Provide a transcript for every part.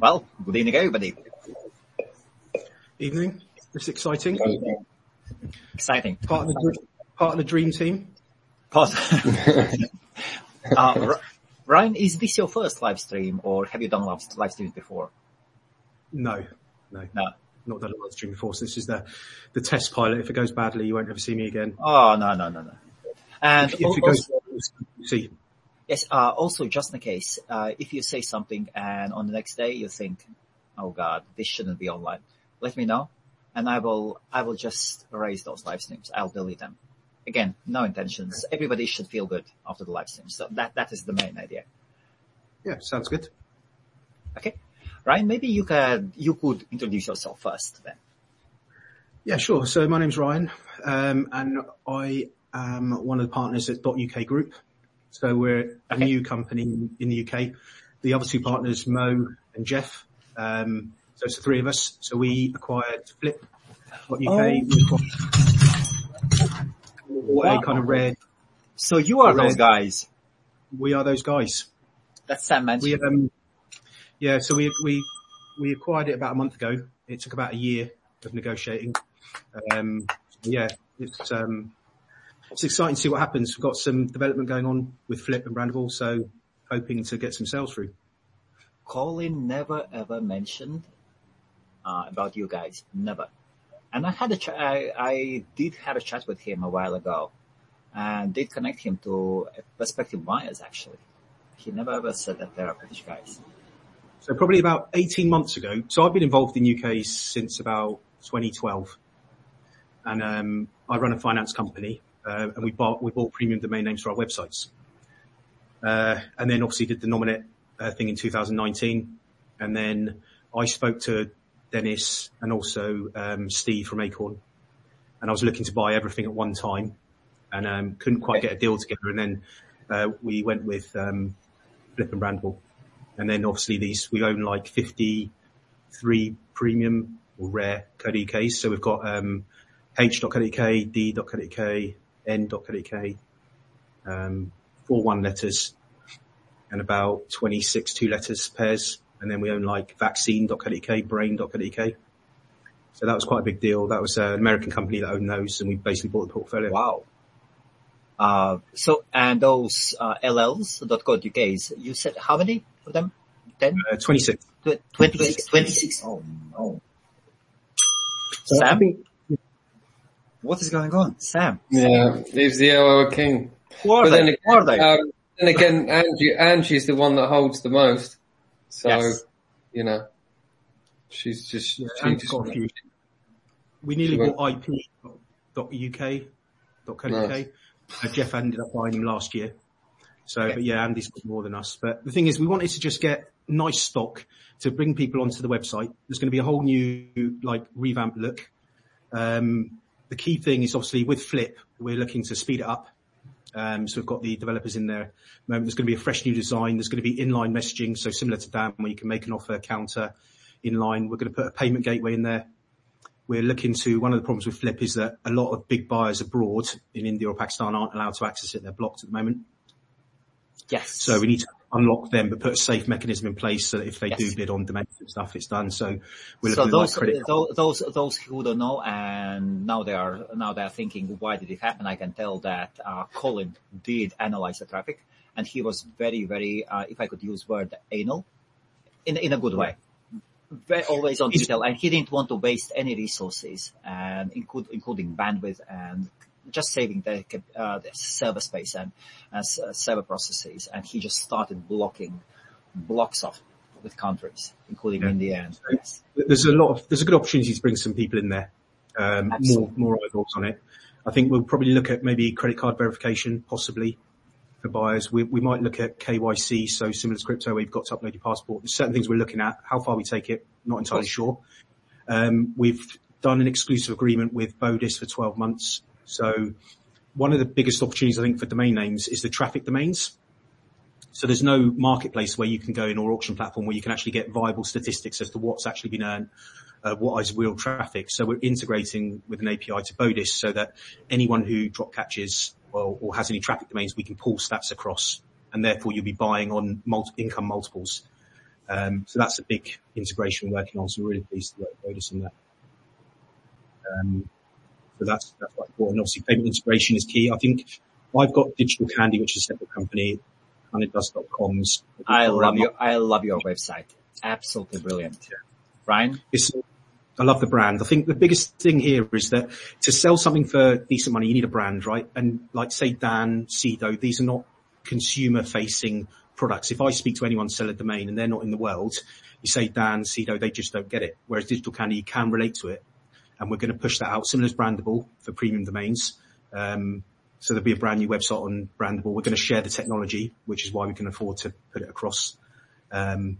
Well, good evening, everybody. Evening. It's exciting. Exciting. Part of the part of the dream team. Part. uh, Ryan, is this your first live stream, or have you done live, live streams before? No, no, No. not done a live stream before. So this is the the test pilot. If it goes badly, you won't ever see me again. Oh no, no, no, no. And If, if it goes, also, you'll see. Yes, uh, also just in case, uh, if you say something and on the next day you think, "Oh God, this shouldn't be online," let me know, and I will, I will just erase those live streams. I'll delete them. Again, no intentions. Everybody should feel good after the live stream. So that that is the main idea. Yeah, sounds good. Okay, Ryan, maybe you could you could introduce yourself first then. Yeah, sure. So my name's Ryan, um, and I am one of the partners at .uk Group. So we're a new company in the UK. The other two partners, Mo and Jeff. Um, so it's the three of us. So we acquired Flip.uk. Oh. We acquired Wow. a kind of rare. So you are those guys. We are those guys. That's Sam We um, yeah. So we we we acquired it about a month ago. It took about a year of negotiating. Um, yeah, it's um, it's exciting to see what happens. We've got some development going on with Flip and Brandable, so hoping to get some sales through. Colin never ever mentioned uh, about you guys. Never. And I had a ch- I, I did have a chat with him a while ago, and did connect him to prospective buyers. Actually, he never ever said that they are British guys. So probably about 18 months ago. So I've been involved in UK since about 2012, and um, I run a finance company, and we bought we bought premium domain names for our websites, uh, and then obviously did the Nominet uh, thing in 2019, and then I spoke to Dennis and also um, Steve from Acorn, and I was looking to buy everything at one time, and um, couldn't quite get a deal together, and then uh, we went with um, Flip and Brandable. And then obviously these, we own like 53 premium or rare .co.uk. So we've got, um, h.co.uk, d.co.uk, n.co.uk, um, four one letters and about 26 two letters pairs. And then we own like vaccine.co.uk, brain.co.uk. So that was quite a big deal. That was an American company that owned those and we basically bought the portfolio. Wow. Uh, so and those uh, LLs.co.uk's, you said how many of them? Ten? Uh, 26. Tw- 26, 26. Oh no. So I think what is going on? Sam, Yeah, he's the OO king. who are But they? then Who are again, they? um, then again, Angie, Angie's the one that holds the most. So, Yes. you know, she's just, Yeah, she just, got a few. we nearly She went- bought IP.uk.co.uk. Nice. Uh, Jeff ended up buying them last year. So, Okay. but yeah, Andy's got more than us. But the thing is, we wanted to just get nice stock to bring people onto the website. There's going to be a whole new, like, revamp look. Um, the key thing is obviously with Flip, we're looking to speed it up. Um, so we've got the developers in there. Um, There's going to be a fresh new design. There's going to be inline messaging. So similar to Dan, where you can make an offer counter inline. We're going to put a payment gateway in there. We're looking to, one of the problems with Flip is that a lot of big buyers abroad in India or Pakistan aren't allowed to access it. They're blocked at the moment. yes. So we need to unlock them, but put a safe mechanism in place so that if they Yes. do bid on and stuff, it's done. So we're so looking at like those, credit. those, those, those who don't know and now they are, now they are thinking, why did it happen? I can tell that, uh, Colin did analyze the traffic and he was very, very, uh, if I could use word anal in, in a good way. Very, always on detail and he didn't want to waste any resources and include, including bandwidth and just saving the, uh, the server space and, uh, uh, server processes and he just started blocking blocks of with countries, including Yeah. India and yes. there's a lot of there's a good opportunity to bring some people in there, um, more more eyeballs on it. I think we'll probably look at maybe credit card verification, possibly for buyers. We we might look at KYC, so similar to crypto, where you've got to upload your passport. There's certain things we're looking at. How far we take it, not entirely sure. Um, we've done an exclusive agreement with Bodis for 12 months. So one of the biggest opportunities I think for domain names is the traffic domains. So there's no marketplace where you can go in or auction platform where you can actually get viable statistics as to what's actually been earned, uh, what is real traffic. So we're integrating with an API to Bodis so that anyone who drop catches or, or has any traffic domains, we can pull stats across and therefore you'll be buying on multi- income multiples. Um, so that's a big integration we're working on. So we're really pleased to work with Bodis on that. Um, so that's, that's quite important. Obviously payment integration is key. I think I've got Digital Candy, which is a separate company, kind of does comms. I love your, I love your website. Absolutely brilliant. Ryan? It's, I love the brand. I think the biggest thing here is that to sell something for decent money, you need a brand, right? And like say Dan, Sedo, these are not consumer facing products. If I speak to anyone sell a domain and they're not in the world, you say Dan, Sedo, they just don't get it. Whereas Digital Candy, you can relate to it. And we're going to push that out. Similar as Brandable for premium domains. Um, so there'll be a brand new website on Brandable. We're going to share the technology, which is why we can afford to put it across. Um,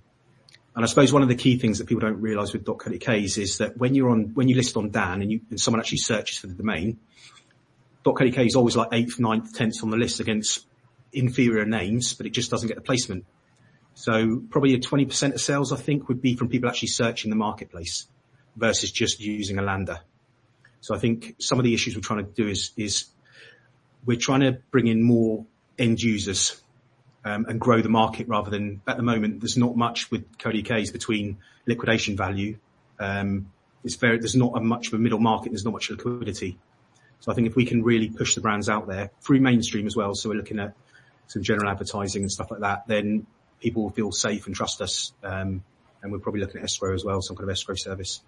and I suppose one of the key things that people don't realize with .co.uk is that when you're on, when you list on Dan and you, and someone actually searches for the domain, .co.uk is always like eighth, ninth, tenth on the list against inferior names, but it just doesn't get the placement. So probably a 20% of sales, I think, would be from people actually searching the marketplace versus just using a lander. So I think some of the issues we're trying to do is, is we're trying to bring in more end users um, and grow the market rather than at the moment, there's not much with Co.uk's between liquidation value. Um, it's very, there's not a much of a middle market. There's not much liquidity. So I think if we can really push the brands out there through mainstream as well, so we're looking at some general advertising and stuff like that, then people will feel safe and trust us. Um, and we're probably looking at escrow as well, some kind of escrow service.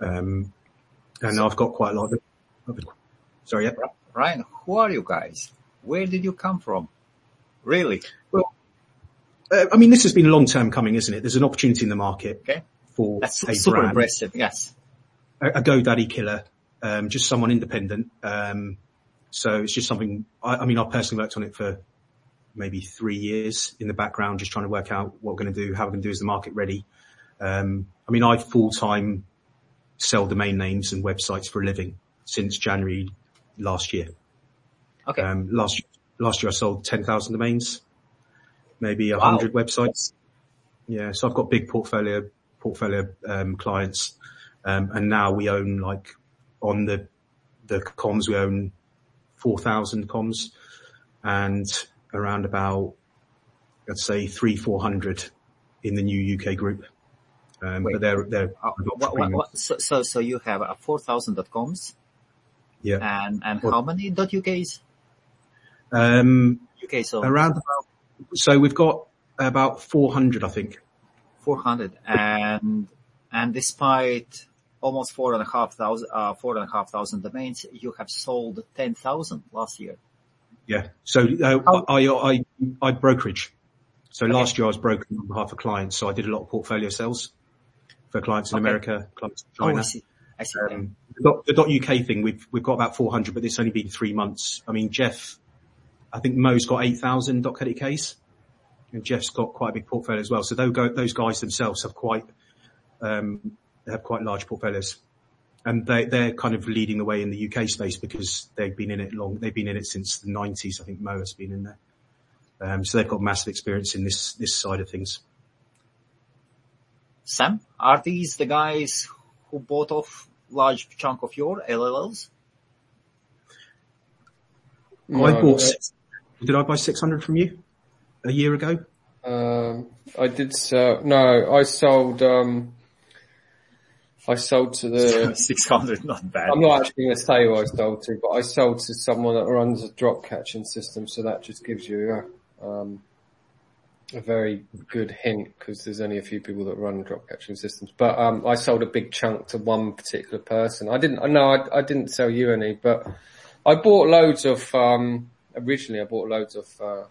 Um, and I've got quite a lot of, sorry, yeah. Ryan, who are you guys? Where did you come from? Really? Well, uh, I mean, this has been a long time coming, isn't it? There's an opportunity in the market Okay. for That's a super brand, impressive. Yes. a, a GoDaddy killer, um, just someone independent. Um, so it's just something, I, I mean, I personally worked on it for maybe three years in the background, just trying to work out what we're going to do, how we're going to do is the market ready. Um, I mean, I full time sell domain names and websites for a living since January last year. Okay. Um, last last year I sold 10,000 domains, maybe a Wow. hundred websites. Yeah. So I've got big portfolio, portfolio, um, clients. Um, and now we own like on the, the comms, we own 4,000 comms and around about, let's say three, 400 in the new UK group. Um, Wait. but they're, they're, Uh, what, what, what, so, so, so you have a 4,000.coms yeah. and, and What- how many .uk's? Um, UK, so around about, so we've got about 400, I think. 400 and, and despite almost four and a half thousand, uh, four and a half thousand domains, you have sold 10,000 last year. Yeah. So uh, How- I, I, I brokerage. So last year I was brokering on behalf of clients. So I did a lot of portfolio sales for clients in Okay. America, clients in Oh, China. I see. I see. Um, the, dot, UK thing, we've, we've got about 400, but it's only been three months. I mean, Jeff, I think Mo's got 8,000 dot case and Jeff's got quite a big portfolio as well. So those, go, those guys themselves have quite, um, they have quite large portfolios and they, they're kind of leading the way in the UK space because they've been in it long. They've been in it since the nineties. I think Mo has been in there. Um, so they've got massive experience in this, this side of things. Sam, are these the guys who bought off large chunk of your LLLs? I bought, six, did I buy 600 from you a year ago? Um, I did sell. No, I sold. Um, I sold to the. 600, not bad. I'm not actually going to say who I sold to, but I sold to someone that runs a drop catching system. So that just gives you a, um, a very good hint because there's only a few people that run drop catching systems. But um, I sold a big chunk to one particular person. I didn't. No, I, I didn't sell you any, but I bought loads of. Um, originally, I bought loads of uh,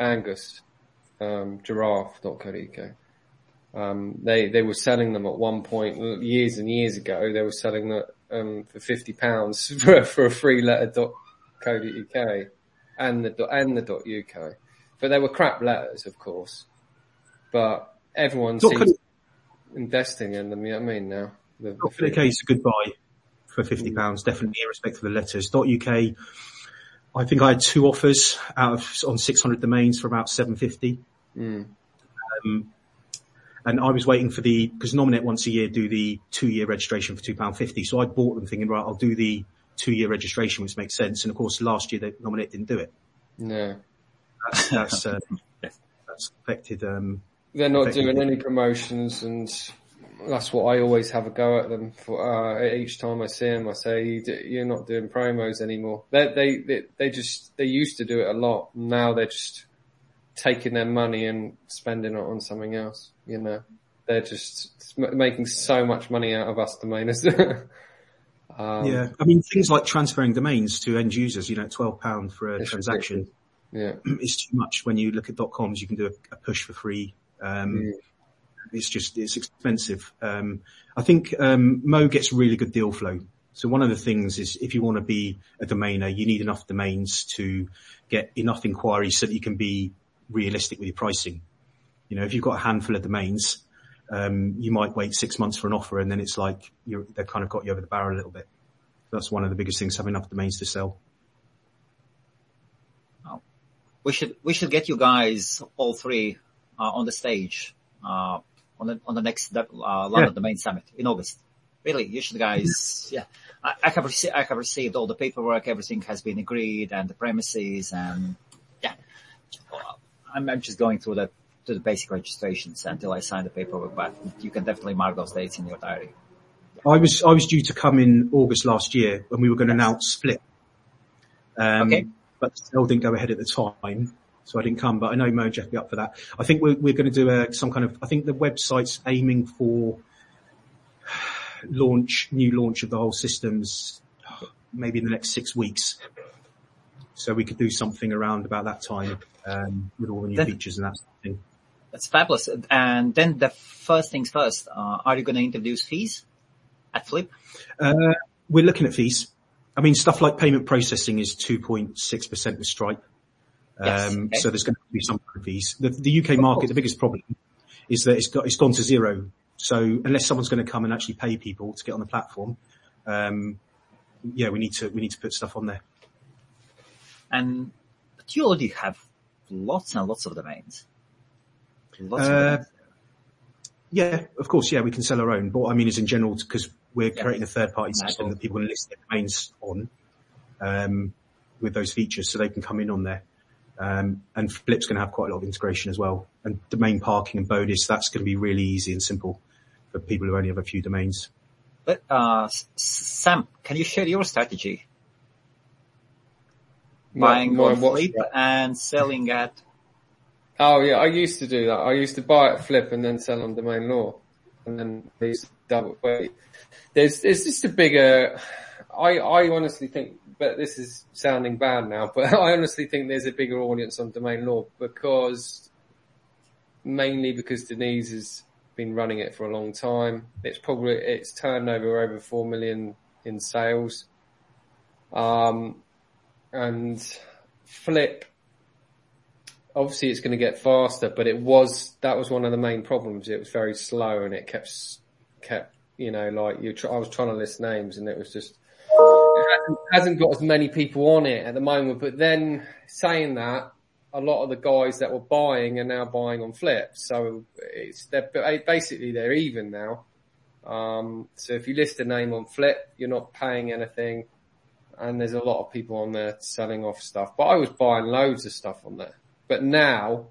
Angus um, giraffe.co.uk. Um, they, they were selling them at one point years and years ago. They were selling them um, for 50 pounds for, for a free letter dot co.uk and the and the dot UK. But they were crap letters, of course. But everyone seems co- investing in them, you know what I mean now? The, the Dot free- UK is a good buy for fifty pounds, definitely irrespective of the letters. Dot UK, I think I had two offers out of on six hundred domains for about seven fifty. Mm. Um, and I was waiting for the because Nominet once a year do the two year registration for two pound fifty. So I bought them thinking right, I'll do the two year registration, which makes sense. And of course, last year they Nominet didn't do it. No. That's that's, uh, that's affected. Um, They're not affected doing any promotions and that's what I always have a go at them for, uh, each time I see them. I say, you're not doing promos anymore. They, they, they, they just, they used to do it a lot. Now they're just taking their money and spending it on something else, you know. They're just making so much money out of us domainers. um, yeah, I mean things like transferring domains to end users. You know, twelve pound for a transaction Yeah. is too much. When you look at .coms, you can do a, a push for free. Um, Mm. It's just it's expensive. Um, I think um, Mo gets really good deal flow. So one of the things is if you want to be a domainer, you need enough domains to get enough inquiries so that you can be realistic with your pricing. You know, if you've got a handful of domains, um, you might wait six months for an offer and then it's like you're, they've kind of got you over the barrel a little bit. That's one of the biggest things, having enough domains to sell. We should we should get you guys all three uh, on the stage uh, on the on the next uh, London Yeah. Domain Summit in August. Really, you should guys. Yeah, I, I have received I have received all the paperwork. Everything has been agreed and the premises and yeah. I'm, I'm just going through the to the basic registrations until I sign the paperwork, but you can definitely mark those dates in your diary. I was I was due to come in August last year when we were going to announce split. Um, Okay. But the sale didn't go ahead at the time, so I didn't come. But I know Mo and Jeff be up for that. I think we're we're going to do a some kind of. I think the website's aiming for launch new launch of the whole systems, maybe in the next six weeks. So we could do something around about that time um, with all the new Then- features and that sort of thing. That's fabulous. And then the first things first, uh, are you going to introduce fees at Flip? Uh, we're looking at fees. I mean, stuff like payment processing is 2.6% with Stripe. Yes, Um, okay. so there's going to be some fees. The, the UK market, course. the biggest problem is that it's got, it's gone to zero. So unless someone's going to come and actually pay people to get on the platform, um, yeah, we need to, we need to put stuff on there. And but you already have lots and lots of domains. Lots of Uh, domains. Yeah, of course. Yeah, we can sell our own. But I mean is in general, because we're Yeah. creating a third party Nice. system that people can list their domains on, um, with those features so they can come in on there. Um, and Flip's going to have quite a lot of integration as well. And domain parking and Bodis, that's going to be really easy and simple for people who only have a few domains. But, uh, Sam, can you share your strategy? Buying My- my on watch- Flip and selling at, Oh yeah, I used to do that. I used to buy at Flip and then sell on DomainLore, and then they used to double. But there's there's just a bigger. I I honestly think, but this is sounding bad now, but I honestly think there's a bigger audience on DomainLore because mainly because Denise has been running it for a long time. It's probably it's turned over over four million in sales. Um, and Flip obviously it's going to get faster, but it was, that was one of the main problems. It was very slow and it kept, kept, you know, like you, tr- I was trying to list names and it was just, it hasn't, got as many people on it at the moment. But then saying that, a lot of the guys that were buying are now buying on Flip. So it's, they're basically they're even now. Um, so if you list a name on Flip, you're not paying anything. And there's a lot of people on there selling off stuff, but I was buying loads of stuff on there. But now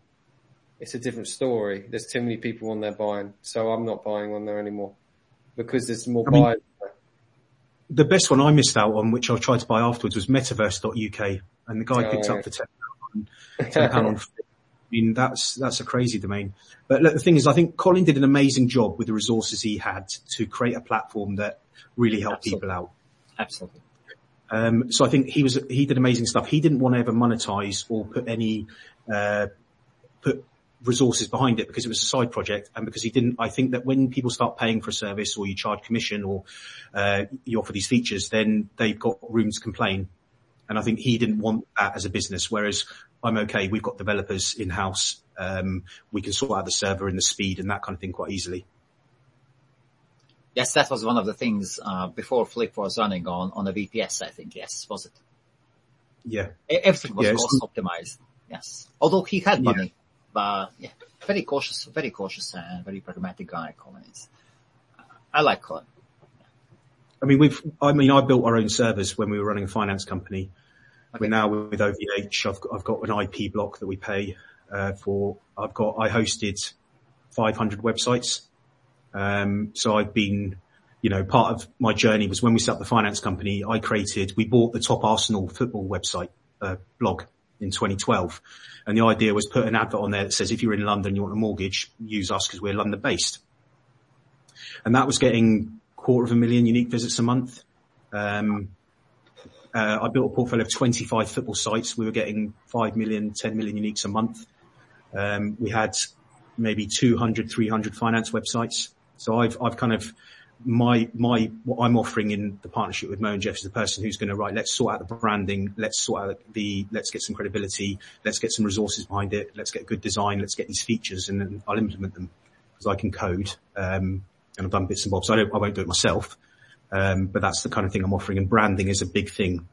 it's a different story. There's too many people on there buying, so I'm not buying on there anymore because there's more I mean- buyers. The best one I missed out on, which I tried to buy afterwards, was metaverse.uk, and the guy Oh, picked yeah. up for ten pound on. I mean, that's that's a crazy domain. But look, the thing is, I think Colin did an amazing job with the resources he had to create a platform that really helped Absolutely. people out. absolutely. Um, so I think he was he did amazing stuff. He didn't want to ever monetize or put any uh, resources behind it because it was a side project and because he didn't. I think that when people start paying for a service or you charge commission or uh, you offer these features, then they've got room to complain. And I think he didn't want that as a business. Whereas I'm okay. We've got developers in house. Um, we can sort out the server and the speed and that kind of thing quite easily. Yes, that was one of the things, uh, before Flip was running on, on a VPS, I think. Yes, was it? Yeah. Everything was Yeah, cost optimized. Yes. Although he had Yeah. But yeah, very cautious, very cautious and very pragmatic guy, Colin is. I like Colin. I mean, we've, I mean, I built our own servers when we were running a finance company. Okay. We're now with OVH. I've got, I've got an IP block that we pay. uh, for, I've got, I hosted 500 websites. Um, so I've been, you know, part of my journey was when we set up the finance company, I created, we bought the top Arsenal football website, uh, blog in 2012. And the idea was put an advert on there that says, if you're in London, you want a mortgage, use us because we're London based. And that was getting quarter of a million unique visits a month. Um, uh, I built a portfolio of 25 football sites. We were getting 5 million, 10 million uniques a month. Um, we had maybe 200, 300 finance websites. So I've, I've kind of, my, my, what I'm offering in the partnership with Mo and Jeff is the person who's going to, right, let's sort out the branding. Let's sort out the, let's get some credibility. Let's get some resources behind it. Let's get good design. Let's get these features and then I'll implement them because I can code. Um, and I've done bits and bobs. I don't, I won't do it myself. Um, but that's the kind of thing I'm offering and branding is a big thing.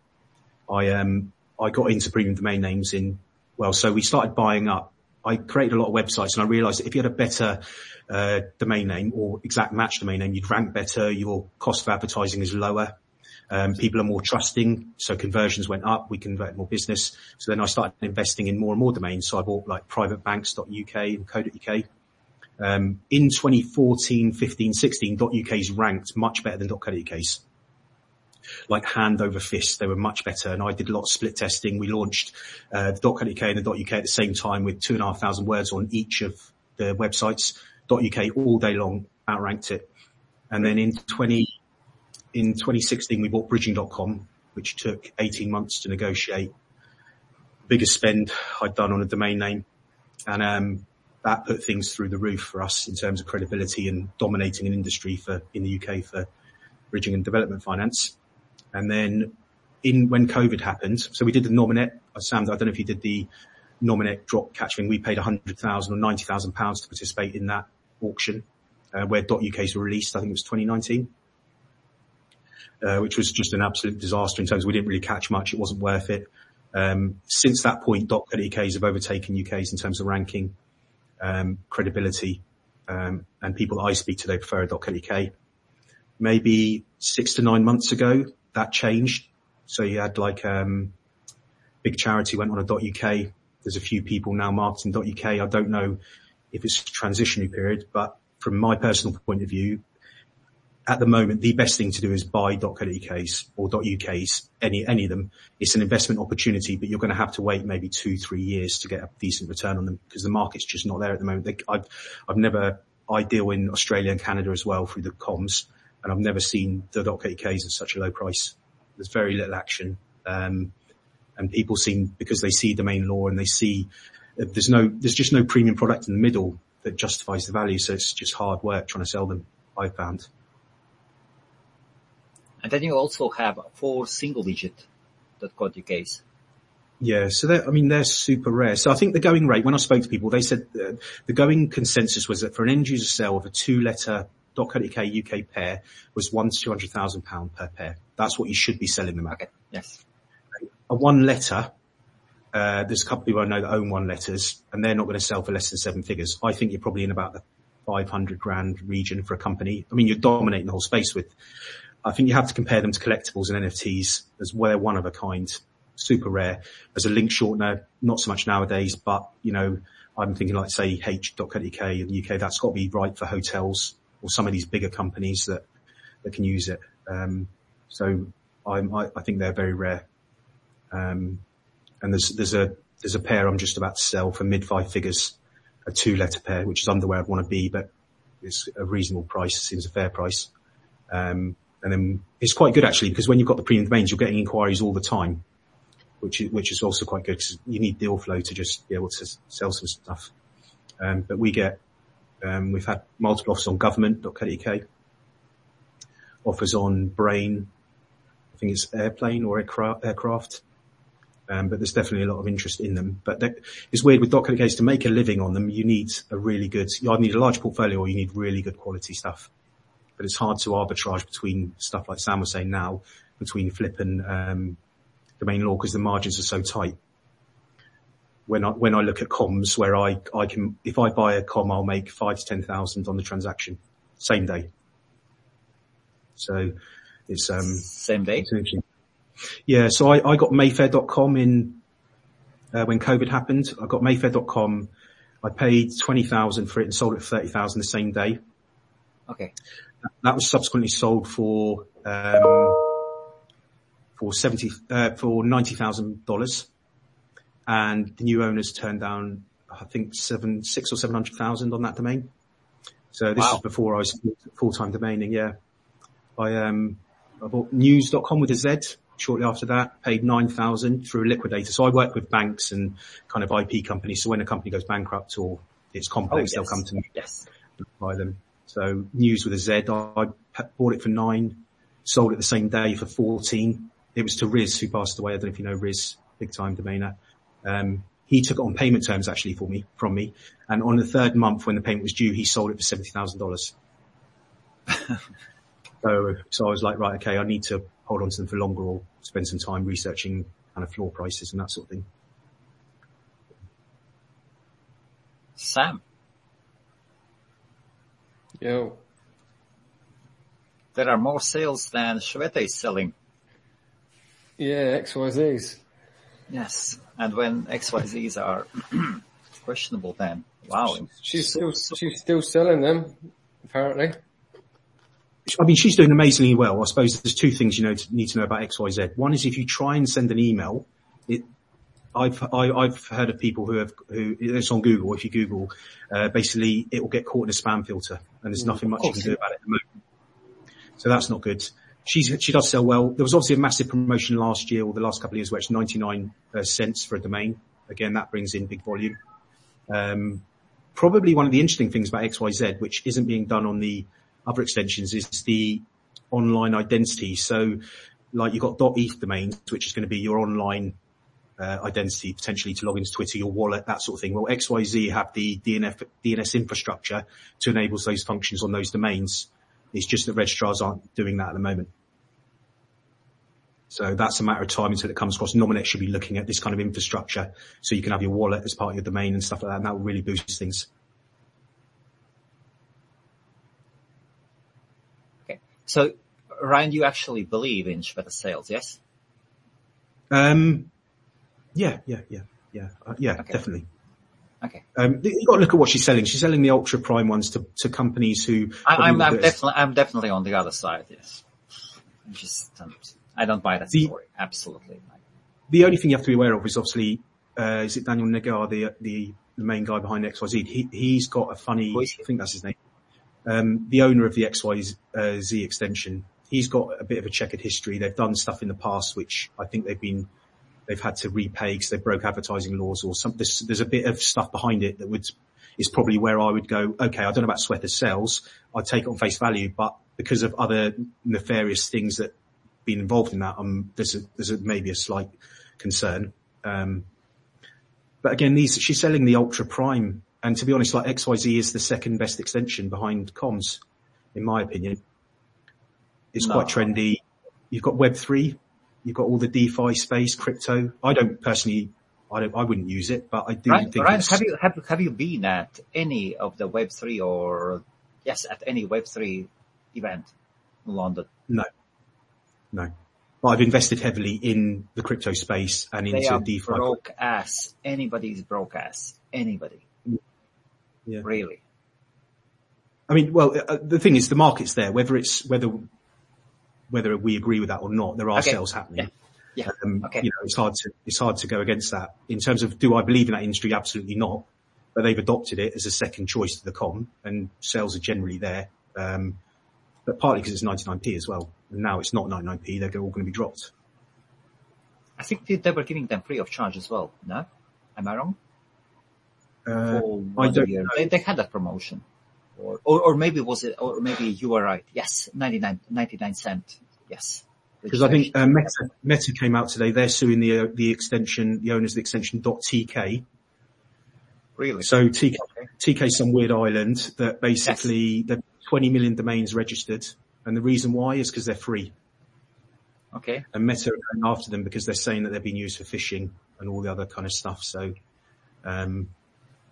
I, um, I got into premium domain names in, well, so we started buying up. I created a lot of websites and I realized that if you had a better, uh, domain name or exact match domain name, you'd rank better. Your cost of advertising is lower. Um, people are more trusting. So conversions went up. We converted more business. So then I started investing in more and more domains. So I bought like privatebanks.uk and co.uk. Um, in 2014, 15, 16, .uk's ranked much better than .co.uk's. Like hand over fist, they were much better. And I did a lot of split testing. We launched uh, .co.uk and the .uk at the same time with two and a half thousand words on each of the websites. .uk all day long outranked it. And then in 20, in 2016, we bought bridging.com, which took 18 months to negotiate. Biggest spend I'd done on a domain name. And, um, that put things through the roof for us in terms of credibility and dominating an industry for in the UK for bridging and development finance. And then in when COVID happened, so we did the Nominet. Uh, Sam, I don't know if you did the Nominet drop catch thing. We paid 100,000 or 90,000 pounds to participate in that auction, uh, where .uk's were released. I think it was 2019. Uh, which was just an absolute disaster in terms of we didn't really catch much. It wasn't worth it. Um, since that point, .uk's have overtaken UK's in terms of ranking um, credibility, um, and people I speak to, they prefer .co.uk. Maybe six to nine months ago, that changed. So you had like, um, big charity went on a .uk. There's a few people now marketing .uk. I don't know if it's a transitionary period, but from my personal point of view, at the moment, the best thing to do is buy .co.uk's or .uk's, any, any of them. It's an investment opportunity, but you're going to have to wait maybe two, three years to get a decent return on them because the market's just not there at the moment. They, I've, I've never, I deal in Australia and Canada as well through the comms and I've never seen the .co.uk's at such a low price. There's very little action. Um, and people seem, because they see DomainLore and they see there's no, there's just no premium product in the middle that justifies the value. So it's just hard work trying to sell them, I found. And then you also have four single digit .co.uk's. Yeah, so I mean, they're super rare. So I think the going rate, when I spoke to people, they said uh, the going consensus was that for an end user sale of a two letter .co.uk UK pair was one to 200,000 pound per pair. That's what you should be selling them at. Okay. Yes. A one letter, uh, there's a couple of people I know that own one letters and they're not going to sell for less than seven figures. I think you're probably in about the 500 grand region for a company. I mean, you're dominating the whole space with I think you have to compare them to collectibles and NFTs as well. one of a kind, super rare. As a link shortener, not so much nowadays, but you know, I'm thinking like say h.co.uk in the UK, that's got to be right for hotels or some of these bigger companies that, that can use it. Um, so I'm, I, I, think they're very rare. Um, and there's, there's a, there's a pair I'm just about to sell for mid five figures, a two letter pair, which is under where I want to be, but it's a reasonable price, seems a fair price. Um, and then it's quite good actually because when you've got the premium domains, you're getting inquiries all the time, which is, which is also quite good because you need deal flow to just be able to sell some stuff. Um, but we get, um, we've had multiple offers on government.co.uk, offers on brain, I think it's airplane or aircraft, aircraft. Um, but there's definitely a lot of interest in them. But it's weird with .co.uk's to make a living on them, you need a really good, you either need a large portfolio or you need really good quality stuff but it's hard to arbitrage between stuff like Sam was saying now, between flip and um, DomainLore because the margins are so tight. When I when I look at comms, where I I can if I buy a com, I'll make five to ten thousand on the transaction, same day. So it's um same day. Yeah, so I, I got Mayfair.com in uh, when COVID happened. I got Mayfair.com. I paid 20,000 for it and sold it for 30,000 the same day. Okay. That was subsequently sold for, um, for 70, uh, for $90,000. And the new owners turned down, I think seven, six or 700,000 on that domain. So this Wow. is before I was full-time domaining. Yeah. I, um, I bought news.com with a Z shortly after that, paid 9,000 through a liquidator. So I work with banks and kind of IP companies. So when a company goes bankrupt or it's complex, Oh, they'll come to me Yes. buy them. So news with a Z. I bought it for nine, sold it the same day for 14. It was to Riz who passed away. I don't know if you know Riz, big time domainer. Um, he took it on payment terms actually for me, from me. And on the third month when the payment was due, he sold it for $70,000. so, so I was like, right, okay, I need to hold on to them for longer or spend some time researching kind of floor prices and that sort of thing. Sam, Yo. there are more sales than Shweta is selling. Yeah, XYZs. Yes. And when XYZs are questionable then, wow. She's still, she's still selling them, apparently. I mean, she's doing amazingly well. I suppose there's two things you know to, need to know about XYZ. One is if you try and send an email, it, I've I, I've heard of people who have who it's on Google. If you Google, uh, basically it will get caught in a spam filter, and there's nothing much you can do about it at the moment. So that's not good. She's she does sell well. There was obviously a massive promotion last year or the last couple of years where it's 99 uh, cents for a domain. Again, that brings in big volume. Um, probably one of the interesting things about XYZ, which isn't being done on the other extensions, is the online identity. So like you've got .eth domains, which is going to be your online uh, identity, potentially to log into Twitter, your wallet, that sort of thing. Well, XYZ have the DNF, DNS infrastructure to enable those functions on those domains. It's just that registrars aren't doing that at the moment. So that's a matter of time until it comes across. Nominet should be looking at this kind of infrastructure so you can have your wallet as part of your domain and stuff like that. And that will really boost things. Okay. So Ryan, you actually believe in Shweta sales, yes? Um, yeah, yeah, yeah, yeah, uh, yeah, Okay. definitely. Okay. Um, you got to look at what she's selling. She's selling the ultra prime ones to, to companies who. I, I'm, I'm do it as- definitely, I'm definitely on the other side, yes. I just, um, I don't buy that The- story. Absolutely. the only thing you have to be aware of is obviously, uh, is it Daniel Negari, the, the, the main guy behind XYZ? He, he's got a funny? I think that's his name. Um, the owner of the XYZ uh, extension. He's got a bit of a checkered history. They've done stuff in the past, which I think they've been, they've had to repay because they broke advertising laws or some, there's, there's a bit of stuff behind it that would, is probably where I would go, okay, I don't know about Sweater sales. I'd take it on face value, but because of other nefarious things that been involved in that, um, there's a, there's a, maybe a slight concern. Um, but again, these, she's selling the ultra prime. And to be honest, like XYZ is the second best extension behind comms, in my opinion. It's No. quite trendy. You've got Web3. You've got all the DeFi space, crypto. I don't personally, I don't, I wouldn't use it, but I do Ryan, think Ryan have you, have, have you been at any of the Web3 or, yes, at any Web3 event in London? no, no. But I've invested heavily in the crypto space and into They are DeFi. broke ass. Anybody's broke ass. Anybody. Yeah. Really. I mean, well, uh, the thing is, the market's there. Whether it's whether whether we agree with that or not, there are Okay. sales happening. Yeah. Um, Okay. You know, it's hard to it's hard to go against that. In terms of do I believe in that industry? Absolutely not. But they've adopted it as a second choice to the com, and sales are generally there. Um, but partly because it's 99p as well, and now it's not 99p. They're all going to be dropped. I think they, were giving them free of charge as well. No? Am I wrong? Uh, I don't. They, they had that promotion. Or, or, or maybe was it, or maybe you were right. Yes, 99, 99 cent. Yes. Because I think uh, Meta, Meta came out today. They're suing the uh, the extension, the owners of the extension .tk. really. So TK. TK some weird island that basically they've 20 million domains registered, and the reason why is because they're free. Okay. And Meta are going after them because they're saying that they're being used for phishing and all the other kind of stuff. So um,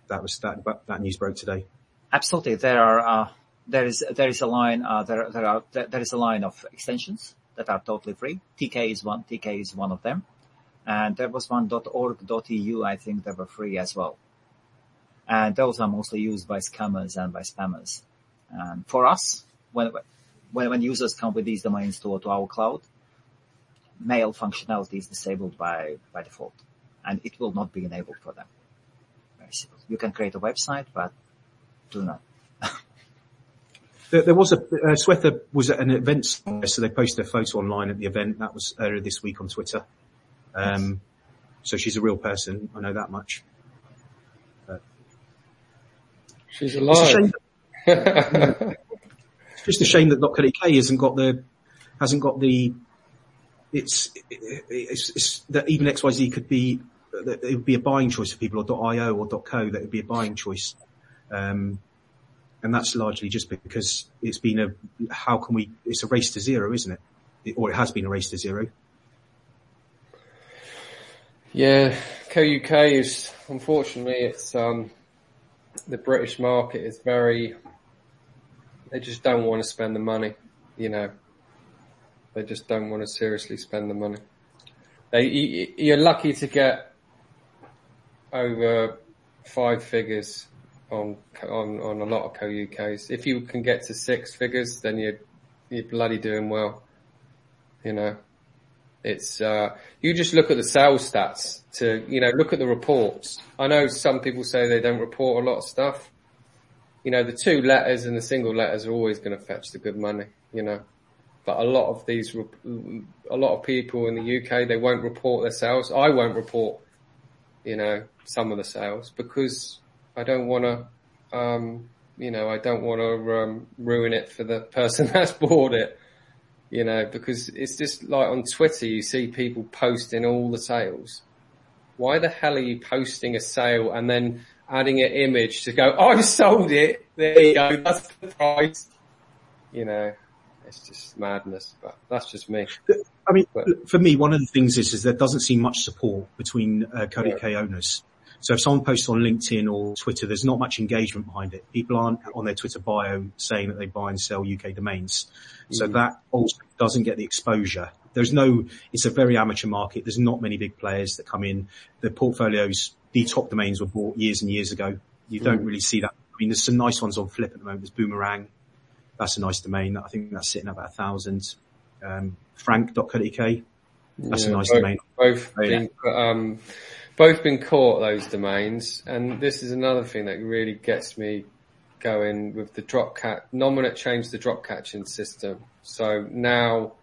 that was that that news broke today. Absolutely. There are, uh, there is, there is a line, uh, there, there are, there, there is a line of extensions that are totally free. TK is one, TK is one of them. And there was one .org.eu, I think that were free as well. And those are mostly used by scammers and by spammers. And for us, when, when, when users come with these domains to, to our cloud, mail functionality is disabled by, by default and it will not be enabled for them. Very simple. You can create a website, but do not. There, there was a, uh, Swetha was at an event, so they posted a photo online at the event. That was earlier this week on Twitter. Um, so she's a real person. I know that much. She's It's a alive. that, it's just a shame that .co.uk hasn't got the, hasn't got the, it's, it's, it's that even XYZ could be, it would be a buying choice for people or .io or .co that would be a buying choice. Um, and that's largely just because it's been a, how can we, it's a race to zero, isn't it? it or it has been a race to zero. Yeah, Co-UK is, unfortunately, it's, um, the British market is very, they just don't want to spend the money, you know. They just don't want to seriously spend the money. They, you're lucky to get over five figures on, on, on a lot of co-UKs. If you can get to six figures, then you're, you're bloody doing well, you know. It's uh, you just look at the sales stats to you know look at the reports. I know some people say they don't report a lot of stuff. You know the two letters and the single letters are always going to fetch the good money. You know, but a lot of these a lot of people in the UK they won't report their sales. I won't report you know some of the sales because I don't want to um, you know I don't want to um, ruin it for the person that's bought it you know, because it's just like on Twitter, you see people posting all the sales. Why the hell are you posting a sale and then adding an image to go, I've sold it. There you go. That's the price. You know, it's just madness, but that's just me. I mean, But- for me, one of the things is, is there doesn't seem much support between uh, Cody K owners. So if someone posts on LinkedIn or Twitter, there's not much engagement behind it. People aren't on their Twitter bio saying that they buy and sell UK domains. So that also doesn't get the exposure. There's no, it's a very amateur market. There's not many big players that come in. The portfolios, the top domains were bought years and years ago. You don't really see that. I mean, there's some nice ones on Flip at the moment. There's Boomerang. That's a nice domain. I think that's sitting at about a thousand. Um, frank.co.uk. That's a nice both, domain. Both yeah. um, both been caught those domains, and this is another thing that really gets me going with the drop cat. Nominet changed the drop catching system, so now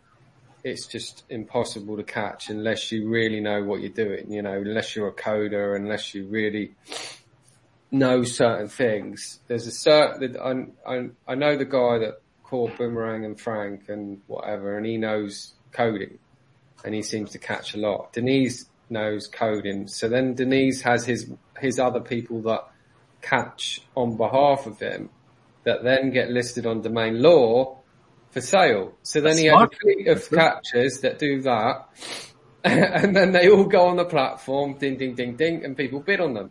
it's just impossible to catch unless you really know what you're doing. You know, unless you're a coder, unless you really know certain things. There's a certain, I, I, I know the guy that called Boomerang and Frank and whatever, and he knows coding and he seems to catch a lot. Denise knows coding. So then Denise has his, his other people that catch on behalf of him that then get listed on DomainLore for sale. So then That's he has a fleet of catchers that do that. and then they all go on the platform, ding, ding, ding, ding, and people bid on them.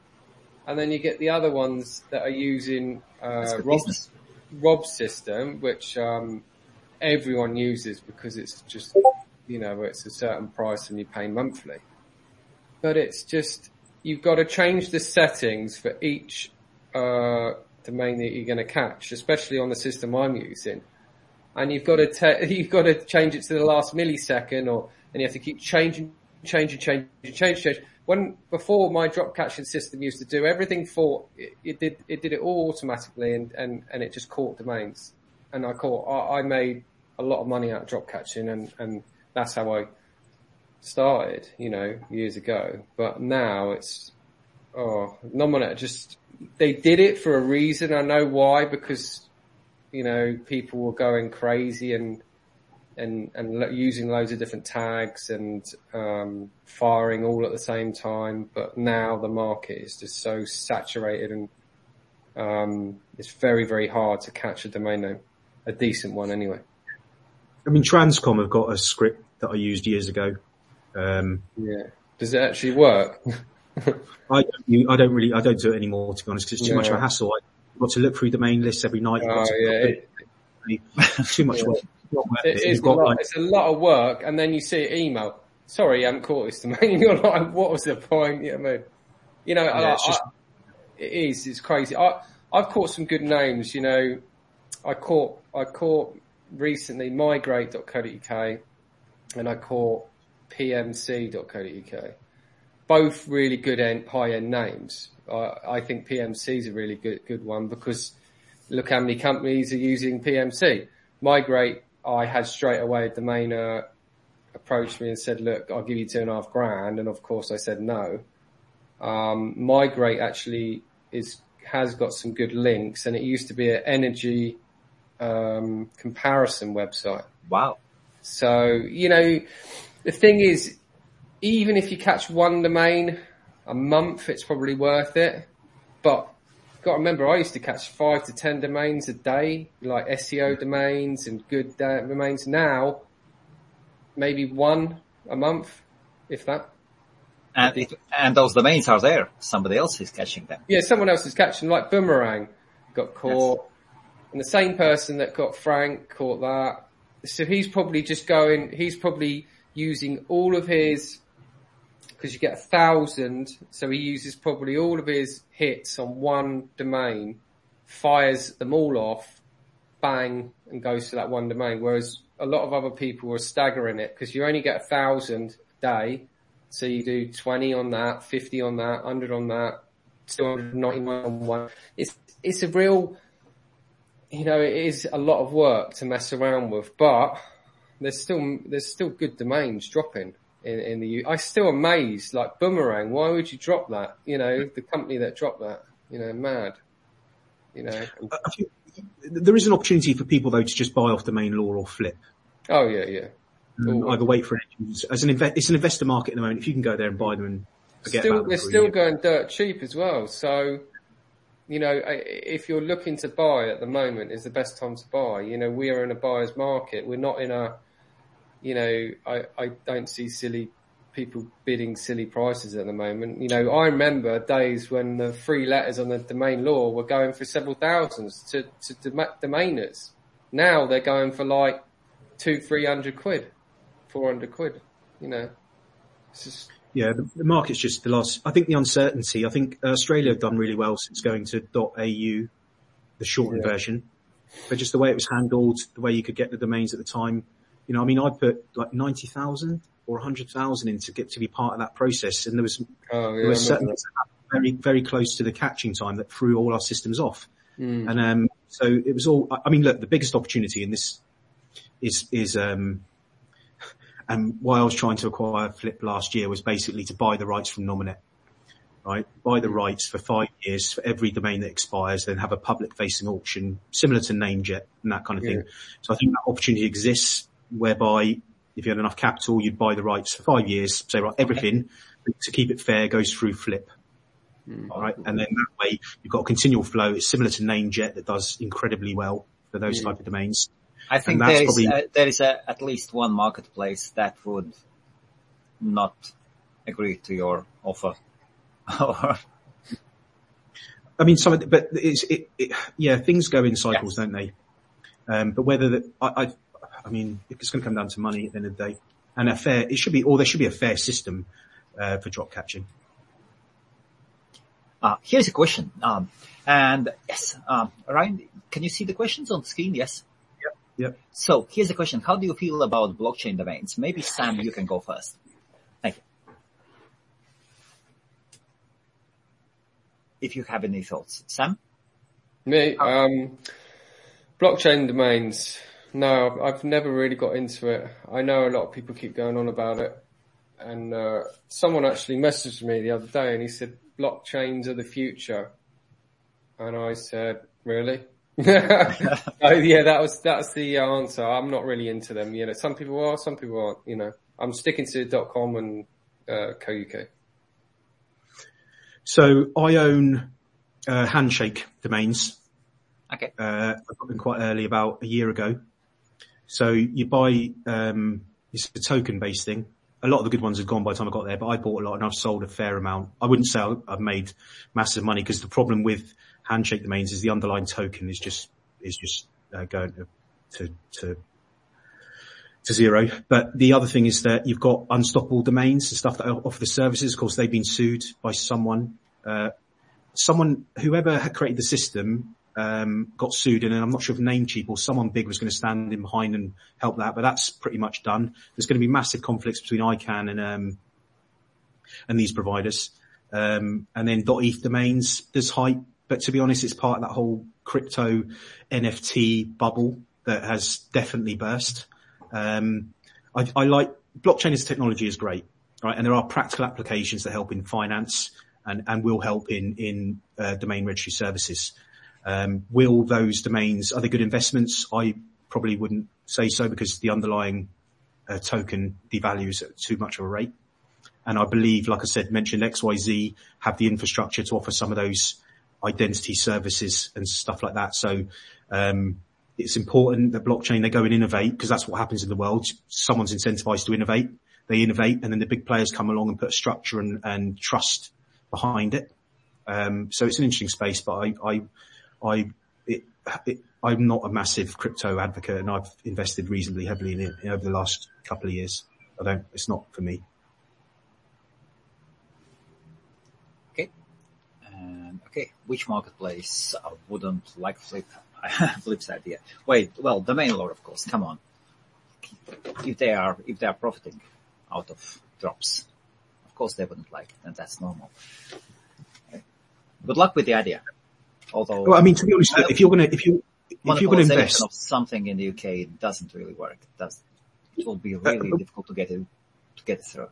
And then you get the other ones that are using, uh, Rob's. Rob's system, which, um, everyone uses because it's just, you know, it's a certain price and you pay monthly. But it's just, you've got to change the settings for each, uh, domain that you're going to catch, especially on the system I'm using. And you've got to, te- you've got to change it to the last millisecond or, and you have to keep changing, changing, changing, change, change. When, before my drop catching system used to do everything for, it, it did, it did it all automatically and, and, and it just caught domains. And I caught, I, I made a lot of money out of drop catching and, and that's how I started, you know, years ago. But now it's, oh, Nominet just, they did it for a reason. I know why, because, you know, people were going crazy and, and, and lo- using loads of different tags and, um, firing all at the same time. But now the market is just so saturated and, um, it's very, very hard to catch a domain name, a decent one anyway. I mean, Transcom have got a script that I used years ago. Um, Yeah. Does it actually work? I don't, I don't really, I don't do it anymore to be honest, because it's too much of a hassle. I've got to look through the main list every night. Oh got to yeah, it, too much Yeah. work. It is You've a lot, like, it's a lot of work and then you see an email. sorry, you haven't caught this domain. You're like, what was the point? You know, what I mean? you know, Yeah, I, it's just- I, it is, it's crazy. I, I've caught some good names, you know, I caught, I caught recently migrate.co.uk and I caught pmc.co.uk. Both really good end, high end names. I, I think PMC is a really good, good one because look how many companies are using PMC. Migrate, I had straight away a domainer approached me and said, look, I'll give you two and a half grand. And of course I said no. Um, Migrate actually is, has got some good links and it used to be an energy, um, comparison website. Wow. So, you know, the thing is, even if you catch one domain a month, it's probably worth it. But got to remember, I used to catch five to ten domains a day, like SEO domains and good uh, domains. Now, maybe one a month, if that. And it, and those domains are there. Somebody else is catching them. Yeah, someone else is catching, like Boomerang got caught. And the same person that got Frank caught that. So he's probably just going, he's probably using all of his, because you get a thousand, so he uses probably all of his hits on one domain, fires them all off, bang, and goes to that one domain. Whereas a lot of other people are staggering it because you only get a thousand a day. So you do 20 on that, 50 on that, 100 on that, 299 on one. It's, it's a real, you know, it is a lot of work to mess around with, but there's still, there's still good domains dropping in, in the U. I still amazed, like Boomerang, why would you drop that? You know, the company that dropped that, you know, mad. You know, there is an opportunity for people though to just buy off DomainLore or flip. oh yeah, yeah. Um, either wait for it as an inve- it's an investor market at the moment. If you can go there and buy them and still, they're still going dirt cheap as well. So, you know, if you're looking to buy at the moment, is the best time to buy. You know, we are in a buyer's market. We're not in a, you know, I, I don't see silly people bidding silly prices at the moment. You know, I remember days when the free letters on the DomainLore were going for several thousands to, to dom- domainers. Now they're going for like two, three hundred quid, four hundred quid, you know. It's just, Yeah, the, the market's just the last. I think the uncertainty. I think Australia have done really well since going to .au, the shortened Yeah. version. But just the way it was handled, the way you could get the domains at the time. You know, I mean, I put like ninety thousand or hundred thousand in to get to be part of that process, and there was oh yeah. there was certain remember things that happened very very close to the catching time that threw all our systems off. Mm. And um, so it was all. I- mean, look, the biggest opportunity in this is is um, and why I was trying to acquire Flip last year was basically to buy the rights from Nominet, right? Buy the rights for five years for every domain that expires, then have a public facing auction similar to Namejet and that kind of thing. So I think that opportunity exists whereby if you had enough capital, you'd buy the rights for five years, say right, everything to keep it fair goes through Flip. All right. And then that way you've got a continual flow. It's similar to Namejet that does incredibly well for those type of domains. I think there is, probably- uh, there is a, at least one marketplace that would not agree to your offer. I mean, some the, but it's, it, it, yeah, things go in cycles, don't they? Um, but whether the, I, I, I mean, it's going to come down to money at the end of the day and a fair, it should be, or there should be a fair system, uh, for drop catching. Uh, here's a question. Um, and yes, um, Ryan, can you see the questions on the screen? Yes. Yep. Yep. So here's a question. How do you feel about blockchain domains? Maybe Sam, you can go first. Thank you. If you have any thoughts. Sam? Me, um, blockchain domains. No, I've never really got into it. I know a lot of people keep going on about it. And, uh, someone actually messaged me the other day and he said, blockchains are the future. And I said, really? oh yeah, that was, that's the answer. I'm not really into them. You know, some people are, some people aren't, you know, I'm sticking to dot .com and, uh, co.uk. So I own, uh, handshake domains. Okay. Uh, I got them quite early about a year ago. So you buy, um, it's a token based thing. A lot of the good ones have gone by the time I got there, but I bought a lot and I've sold a fair amount. I wouldn't say I've made massive money because the problem with handshake domains is the underlying token is just, is just uh, going to, to, to to zero. But the other thing is that you've got unstoppable domains and stuff that offer the services. Of course, they've been sued by someone, uh, someone, whoever had created the system, um, got sued in, and I'm not sure if Namecheap or someone big was going to stand in behind and help that, but that's pretty much done. There's going to be massive conflicts between ICANN and, um, and these providers. Um, and then .eth domains, there's hype, but to be honest, it's part of that whole crypto NFT bubble that has definitely burst. Um, I, I like blockchain as technology is great, right? And there are practical applications that help in finance and, and will help in, in, uh, domain registry services. Um, will those domains, are they good investments? I probably wouldn't say so because the underlying uh, token devalues at too much of a rate. And I believe, like I said, mentioned XYZ have the infrastructure to offer some of those identity services and stuff like that. So, um, it's important that blockchain, they go and innovate because that's what happens in the world. Someone's incentivized to innovate. They innovate and then the big players come along and put a structure and, and trust behind it. Um, so it's an interesting space, but I, I, I, it, it, I'm not a massive crypto advocate and I've invested reasonably heavily in it over the last couple of years. I don't, it's not for me. Okay. Um, okay. Which marketplace I wouldn't like flip? Flip's idea. Wait, well, DomainLore, of course. Come on. If they are, if they are profiting out of drops, of course they wouldn't like it, and that's normal. Good luck with the idea. Although, well, I mean, to be honest, if you're gonna, if you, if you're gonna invest of something in the UK, it doesn't really work. It will be really uh, difficult to get it to get it through.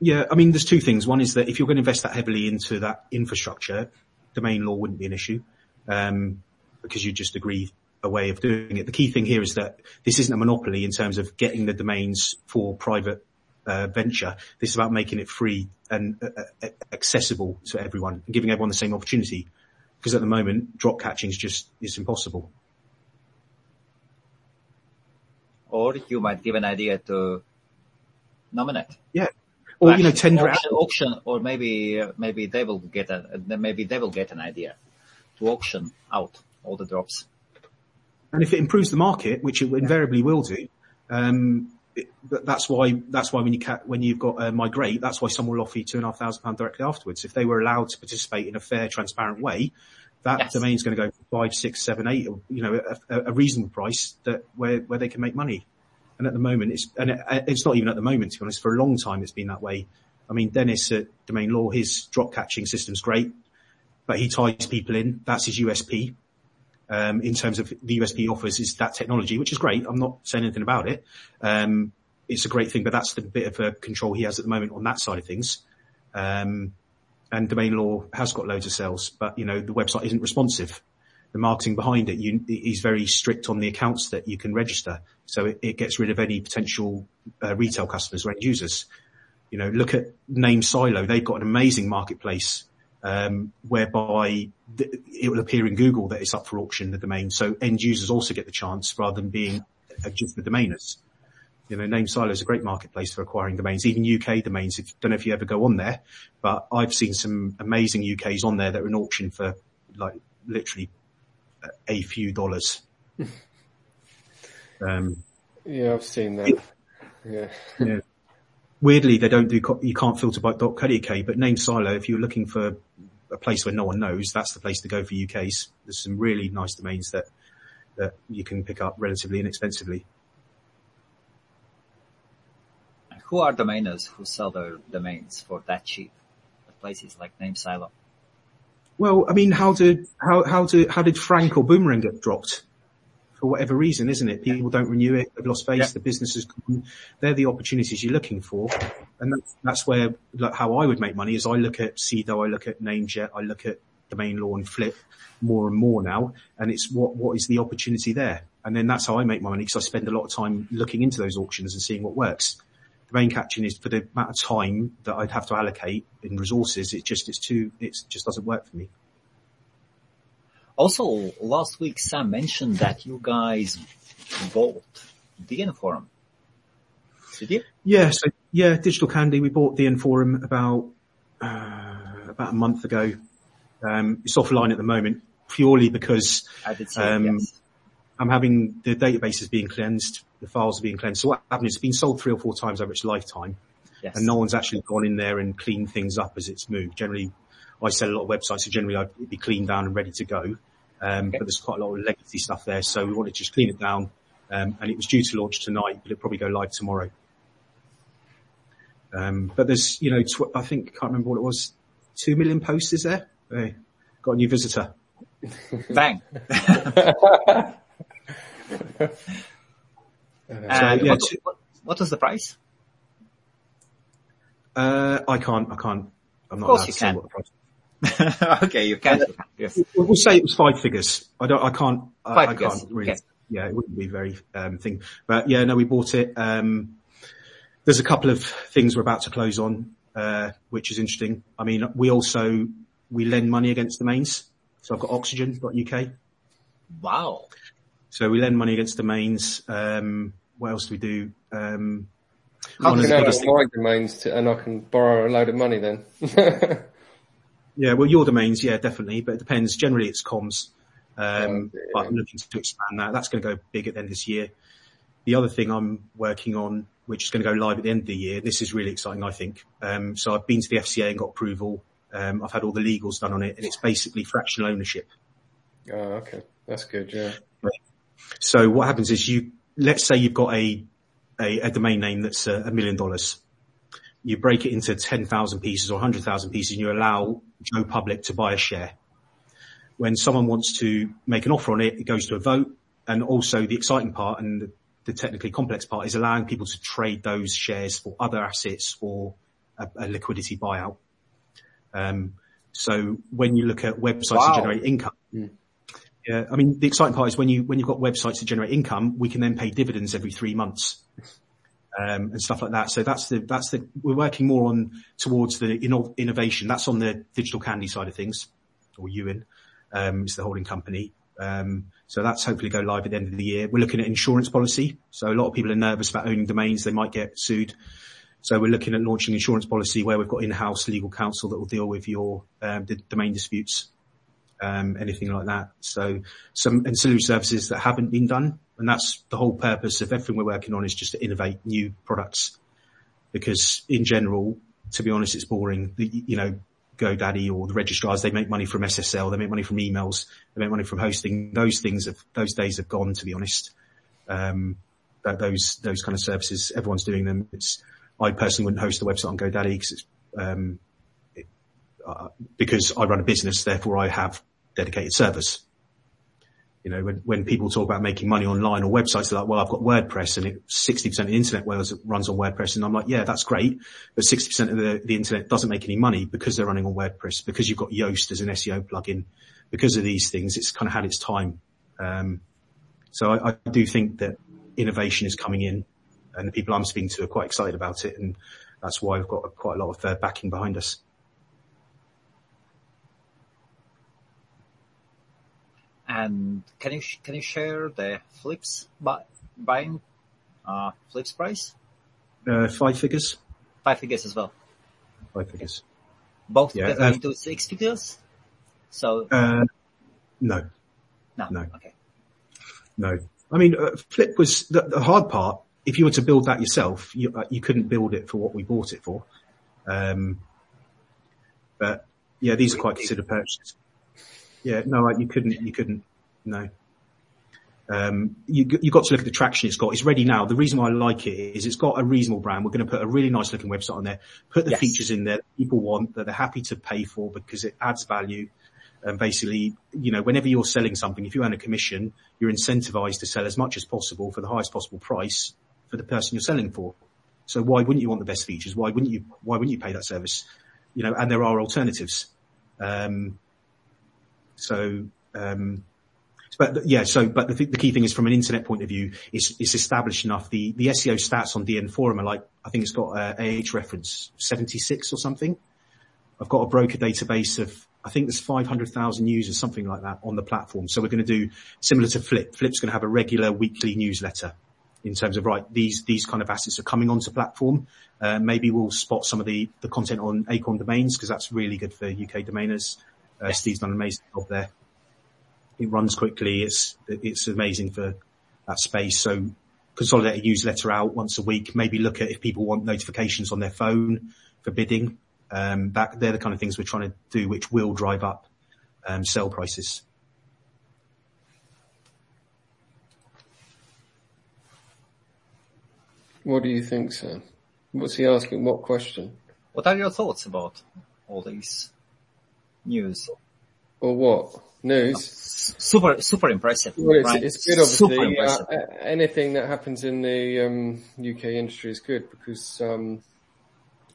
Yeah, I mean, there's two things. One is that if you're going to invest that heavily into that infrastructure, DomainLore wouldn't be an issue. Um, because you just agree a way of doing it. The key thing here is that this isn't a monopoly in terms of getting the domains for private uh, venture. This is about making it free and uh, uh accessible to everyone and giving everyone the same opportunity. Because at the moment, drop catching is just, it's impossible. Or you might give an idea to Nominet. Yeah. Or, you know, tender auction, auction, or maybe, uh, maybe they will get a, maybe they will get an idea to auction out all the drops. And if it improves the market, which it invariably will do, um, it, that's why that's why when you ca- when you've got uh, migrate, that's why someone will offer you two and a half thousand pound directly afterwards. If they were allowed to participate in a fair, transparent way, that yes. domain's going to go five, six, seven, eight, you know, a, a, reasonable price that where where they can make money. And at the moment, it's and it, it's not even at the moment to be honest. For a long time, it's been that way. I mean, Dennis at DomainLore, his drop catching system's great, but he ties people in. That's his USP um, in terms of the USP offers is that technology, which is great. I'm not saying anything about it. Um, it's a great thing, but that's the bit of a control he has at the moment on that side of things. Um, and DomainLore has got loads of sales, but you know, the website isn't responsive. The marketing behind it, you, he's very strict on the accounts that you can register. So it, it gets rid of any potential uh, retail customers or end users. You know, look at NameSilo. They've got an amazing marketplace um, whereby it will appear in Google that it's up for auction, the domain. So end users also get the chance rather than being just the domainers. You know, NameSilo is a great marketplace for acquiring domains, even UK domains. If, don't know if you ever go on there, but I've seen some amazing UKs on there that are in auction for like literally a few dollars. um, yeah, I've seen that. Yeah. yeah weirdly, they don't do, you can't filter by .co.uk, but NameSilo, if you're looking for a place where no one knows, that's the place to go for UKs. There's some really nice domains that, that you can pick up relatively inexpensively. Who are domainers who sell their domains for that cheap? The places like NameSilo. Well, I mean, how did, how, how did, how did Frank or Boomerang get dropped? for whatever reason, isn't it? People don't renew it. They've lost face. Yeah. The business is gone. They're the opportunities you're looking for. And that's, that's where, like, how I would make money is I look at Sedo, I look at Namejet, I look at DomainLore and flip more and more now. And it's what, what is the opportunity there? And then that's how I make my money because I spend a lot of time looking into those auctions and seeing what works. The Domain catching is for the amount of time that I'd have to allocate in resources. It just, it's too, it just doesn't work for me. Also, last week Sam mentioned that you guys bought DN Forum. Did you? Yeah, so yeah, Digital Candy. We bought the Forum about uh, about a month ago. Um, it's offline at the moment purely because um, yes. I'm having the database is being cleansed. the files are being cleansed. So what happened is it's been sold three or four times over its lifetime Yes. and no one's actually gone in there and cleaned things up as it's moved. Generally, I sell a lot of websites, so generally I'd it'd be cleaned down and ready to go. Um, Okay. but there's quite a lot of legacy stuff there, so we wanted to just clean it down. Um, and it was due to launch tonight, but it'll probably go live tomorrow. Um, but there's, you know, tw- I think, can't remember what it was, two million posters there? Hey, got a new visitor. Bang. and yeah, what, what, what was the price? Uh, I can't, I can't, I'm not course allowed you to say can. what the price okay, you can. Yes. We'll say it was five figures. I don't, I can't, I, Five I figures, can't really, okay. yeah, it wouldn't be very, um, thing. But yeah, no, we bought it. Um, there's a couple of things we're about to close on, uh, which is interesting. I mean, we also, we lend money against domains. So I've got oxygen.uk. Wow. So we lend money against domains. Um, what else do we do? Um, I one of can the add biggest all my domains to, and I can borrow a load of money then. Yeah, well, your domains, yeah, definitely, but it depends. Generally, it's comms. Um, Oh, but. I'm looking to expand that. That's going to go big at the end of this year. The other thing I'm working on, which is going to go live at the end of the year, this is really exciting, I think. Um, so I've been to the FCA and got approval. Um, I've had all the legals done on it, and it's basically fractional ownership. oh, okay. That's good, yeah. So what happens is you, let's say you've got a, a, a domain name that's a, million dollars. You break it into 10,000 pieces or 100,000 pieces and you allow Joe Public to buy a share. When someone wants to make an offer on it, it goes to a vote. And also the exciting part and the, technically complex part is allowing people to trade those shares for other assets or a, a liquidity buyout. Um, so when you look at websites Wow. that generate income, yeah, I mean, the exciting part is when you, when you've got websites that generate income, we can then pay dividends every three months. Um, and stuff like that. So that's the, that's the, we're working more on towards the inno- innovation. That's on the digital candy side of things or Ewan, um, is the holding company. Um, so that's hopefully go live at the end of the year. We're looking at insurance policy. So a lot of people are nervous about owning domains. They might get sued. So we're looking at launching insurance policy where we've got in-house legal counsel that will deal with your, um, domain disputes um, anything like that. So some ancillary services that haven't been done. And that's the whole purpose of everything we're working on is just to innovate new products. Because in general, to be honest, it's boring. You know, GoDaddy or the registrars, they make money from SSL, they make money from emails, they make money from hosting. Those things have, those days have gone, to be honest. Um, that those, those kind of services, everyone's doing them. It's, I personally wouldn't host a website on GoDaddy because it's, um, uh, because I run a business, therefore I have dedicated servers. You know, when, when people talk about making money online or websites, they're like, well, I've got WordPress and it, 60% of the internet runs on WordPress. And I'm like, yeah, that's great. But 60% of the, the internet doesn't make any money because they're running on WordPress, because you've got Yoast as an SEO plugin, because of these things. It's kind of had its time. Um, so I, I do think that innovation is coming in and the people I'm speaking to are quite excited about it. And that's why we've got quite a lot of uh, backing behind us. And can you sh- can you share the flips bu- buying uh, flips price? Uh, five figures, Five figures as well. five figures. Both Yeah, together uh, into six figures. So Uh, no, no, no. okay. no. I mean, uh, Flip was the, the hard part. If you were to build that yourself, you, uh, you couldn't build it for what we bought it for. Um, but yeah, these are quite considered purchases. Yeah, no, you couldn't, you couldn't, no. Um, you, you got to look at the traction it's got. It's ready now. The reason why I like it is it's got a reasonable brand. We're going to put a really nice looking website on there, put the Yes. features in there that people want, that they're happy to pay for because it adds value. And basically, you know, whenever you're selling something, if you earn a commission, you're incentivized to sell as much as possible for the highest possible price for the person you're selling for. So why wouldn't you want the best features? Why wouldn't you, why wouldn't you pay that service? You know, and there are alternatives. Um, so, um, but yeah, so, but the, th- the key thing is from an internet point of view, it's, it's established enough. The, the SEO stats on DN forum are like, I think it's got a AH reference 76 or something. I've got a broker database of, I think there's 500,000 users, something like that on the platform. So we're going to do similar to Flip. Flip's going to have a regular weekly newsletter in terms of, right, these, these kind of assets are coming onto platform. Uh, maybe we'll spot some of the, the content on Acorn domains because that's really good for UK domainers. Uh, Steve's done an amazing job there. It runs quickly. It's, it's amazing for that space. So consolidate a newsletter out once a week, maybe look at if people want notifications on their phone for bidding. That they're the kind of things we're trying to do, which will drive up sale prices. What do you think, Sam? What's he asking? What question? What are your thoughts about all these news? Or what? News? Super, super impressive. Well, it's, right? it's good, obviously. Uh, anything that happens in the um, UK industry is good because um,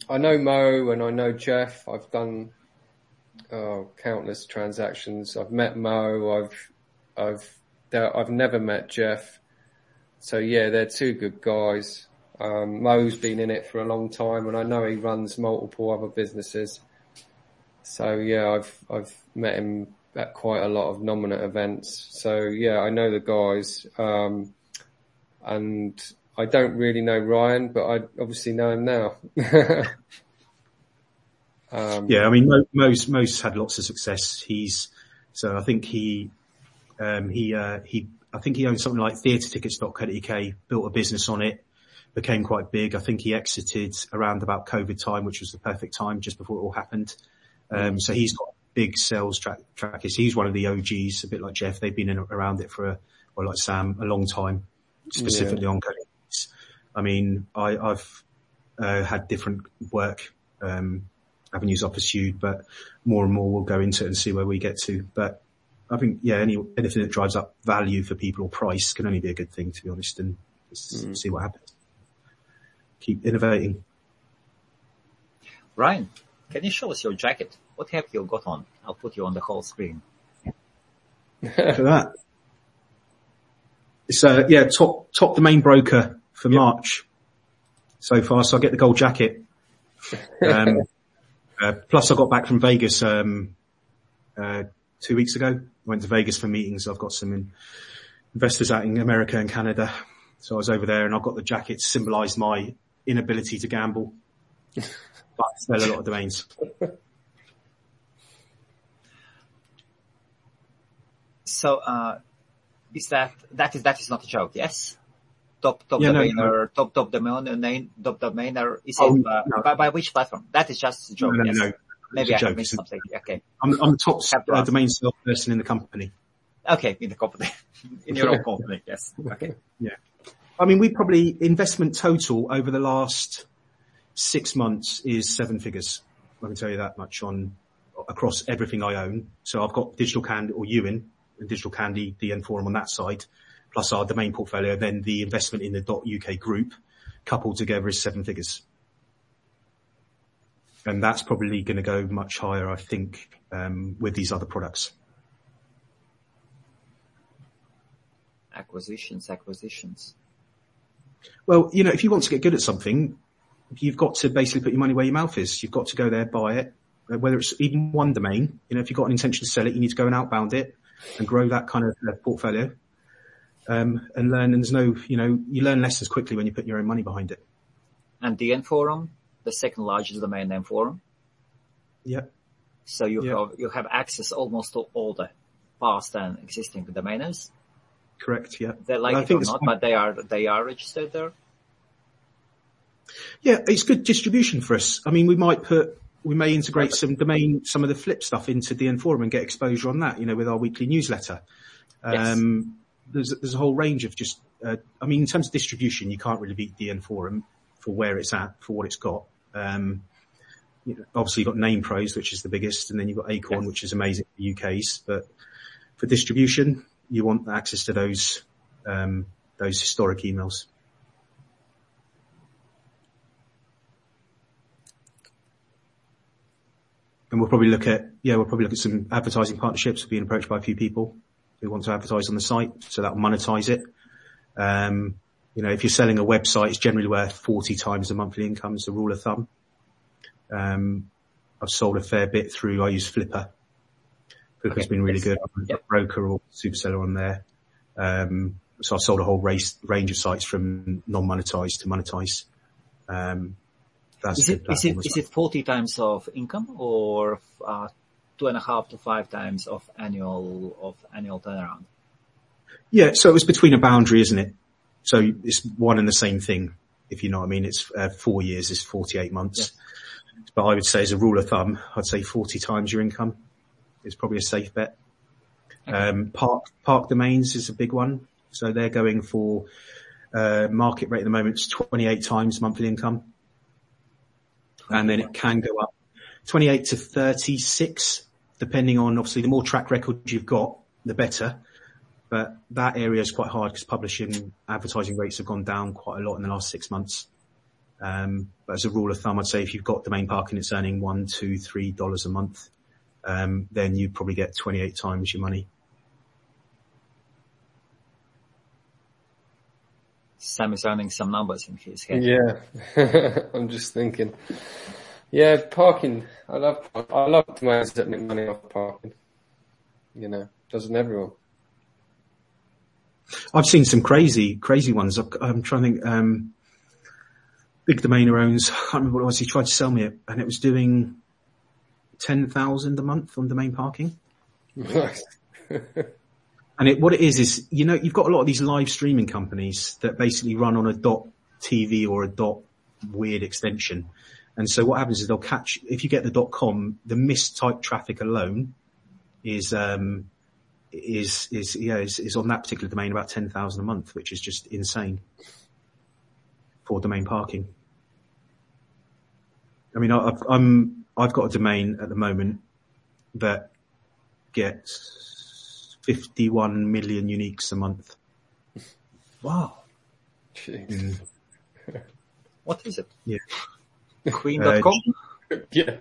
I know Mo and I know Jeff. I've done uh, countless transactions. I've met Mo. I've I've I've never met Jeff. So yeah, they're two good guys. Um, Mo's been in it for a long time, and I know he runs multiple other businesses. So yeah, I've I've met him at quite a lot of Nominet events. So yeah, I know the guys, um, and I don't really know Ryan, but I obviously know him now. um, Yeah, I mean, most Mo's, Mo's had lots of success. He's, so I think he, um, he, uh, he, I think he owned something like theatretickets.co.uk, built a business on it, became quite big. I think he exited around about COVID time, which was the perfect time just before it all happened. Um, so he's got big sales track, trackers. He's one of the OGs, a bit like Jeff. They've been in, around it for a, or like Sam, a long time, specifically on coding. I mean, I, I've, uh, had different work, um, avenues I pursued, but more and more we'll go into it and see where we get to. But I think, yeah, any, anything that drives up value for people or price can only be a good thing, to be honest, and just see what happens. Keep innovating. Ryan, can you show us your jacket? What have you got on? I'll put you on the whole screen. At that. It's uh yeah, top top the main broker for March so far. So I get the gold jacket. Um, uh, plus I got back from Vegas um, uh, two weeks ago. Went to Vegas for meetings. I've got some in, investors out in America and Canada. So I was over there and I've got the jacket to symbolise my inability to gamble. but I sell a lot of domains. So, uh, is that, that is, that is not a joke, yes? Top, top Yeah, no, domainer, top, top domainer, name, top domainer, is Oh, it, uh, no. by, by which platform? That is just a joke, No, no, yes? no. Maybe I missed something. Okay. I'm, I'm the top uh, domain salesperson in the company. Okay, in the company. in your own company, yes. Okay. Yeah. I mean, we probably investment total over the last six months is seven figures. I can tell you that much on across everything I own. So I've got Digital Candy or Ewan and Digital Candy DN Forum on that side, plus our domain portfolio. Then the investment in the .uk group coupled together is seven figures. And that's probably going to go much higher, I think, um, with these other products. Acquisitions, acquisitions. Well, you know, if you want to get good at something, you've got to basically put your money where your mouth is. You've got to go there, buy it, Uh, whether it's even one domain. You know, if you've got an intention to sell it, you need to go and outbound it and grow that kind of uh, portfolio. Um, and learn, and there's no, you know, you learn lessons quickly when you put your own money behind it. And DN Forum, the second largest domain name forum. Yeah. So you Yeah. have, you have access almost to all the past and existing domainers. Correct. Yeah. They like I it think or not, but they are, they are registered there. Yeah, it's good distribution for us. I mean, we might put, we may integrate some domain, some of the flip stuff into DN Forum and get exposure on that, you know, with our weekly newsletter. Yes. Um, there's, there's a whole range of just, uh, I mean, in terms of distribution, you can't really beat DN Forum for where it's at, for what it's got. Um, you know, obviously you've got NamePros, which is the biggest, and then you've got Acorn, Yes. which is amazing for UK's, but for distribution, you want access to those, um, those historic emails. And we'll probably look at, yeah, we'll probably look at some advertising partnerships. We're being approached by a few people who want to advertise on the site, so that'll monetize it. Um, you know, if you're selling a website, it's generally worth 40 times the monthly income as a rule of thumb. Um, I've sold a fair bit through, I use Flippa. Flippa's Okay. been really good. I'm a broker or super seller on there. Um, so I've sold a whole race, range of sites from non-monetized to monetized. Um, that's Is it, is it, platform as is well. it 40 times of income or, uh, two and a half to five times of annual, of annual turnaround? Yeah, so it was between a boundary, isn't it? So it's one and the same thing, if you know what I mean. It's uh, four years is 48 months. But I would say as a rule of thumb, I'd say 40 times your income is probably a safe bet. Um, park, park domains is a big one. So they're going for, uh, market rate at the moment is 28 times monthly income. And then it can go up 28 to 36, depending on obviously the more track record you've got, the better. But that area is quite hard because publishing advertising rates have gone down quite a lot in the last six months. Um, but as a rule of thumb, I'd say if you've got domain parking, it's earning one, two, three dollars a month. Um, then you probably get 28 times your money. Sam is earning some numbers in his head. Yeah, I'm just thinking. Yeah, parking. I love I love domains that make money off parking. You know, doesn't everyone? I've seen some crazy, crazy ones. I've, I'm trying to think, um, big domainer owns, I can't remember what it was, he tried to sell me it and it was doing 10,000 a month on domain parking. Nice. And it, what it is, is, you know, you've got a lot of these live streaming companies that basically run on a dot TV or a dot weird extension. And so what happens is they'll catch, if you get the dot com, the mistype traffic alone is, um, is, is, yeah, is, is on that particular domain about 10,000 a month, which is just insane for domain parking. I mean, I've, I'm, I've got a domain at the moment that gets 51 million uniques a month. Wow. Jeez. What is it? Yeah. Queen.com? Yeah.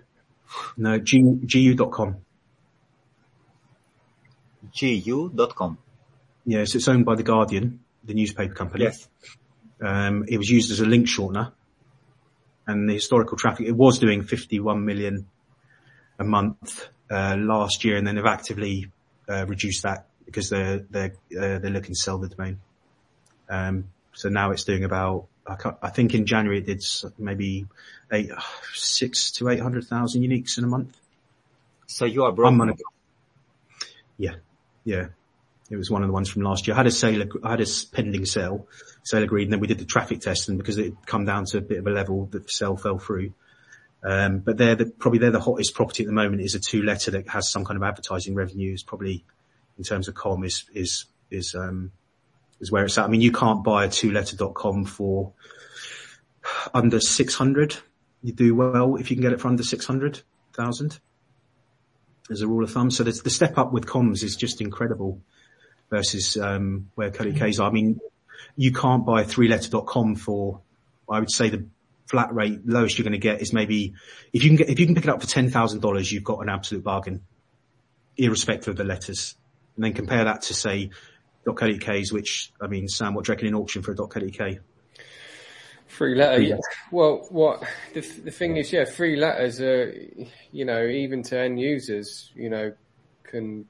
No, G, gu.com. gu.com. Yes, it's owned by The Guardian, the newspaper company. Yes. Um, it was used as a link shortener and the historical traffic, it was doing 51 million a month, uh, last year and then they've actively, uh, reduced that because they're, they're, uh, they're looking to sell the domain. Um, so now it's doing about, I, can't, I think in January it did maybe eight, six to 800,000 uniques in a month. So you are broke. I'm on a, yeah, yeah. It was one of the ones from last year. I had a sale, I had a pending sale, sale agreed, and then we did the traffic test, and because it had come down to a bit of a level, the sale fell through. Um, but they're the, probably they're the hottest property at the moment is a two letter that has some kind of advertising revenues, probably in terms of com is, is, is, um, is where it's at. I mean, you can't buy a two letter.com for under 600. You do well if you can get it for under 600,000 as a rule of thumb. So the, the step up with comms is just incredible versus, um, where co.uk's are. I mean, you can't buy three letter.com for, I would say the flat rate lowest you're going to get is maybe if you can get, if you can pick it up for $10,000, you've got an absolute bargain irrespective of the letters. And then compare that to say .co.uk's, which, I mean, Sam, what do you reckon in auction for a .co.uk? Free letter. Yeah. Yeah. Well, what the the thing is, yeah, free letters are, you know, even to end users, you know, can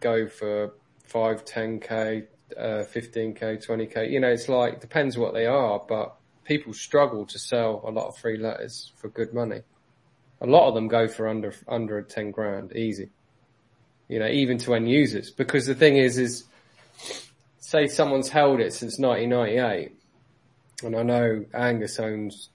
go for five, ten k, uh, fifteen k, twenty k. You know, it's like depends what they are, but people struggle to sell a lot of free letters for good money. A lot of them go for under under ten grand, easy. You know, even to end users, because the thing is, is say someone's held it since 1998 and I know Angus owns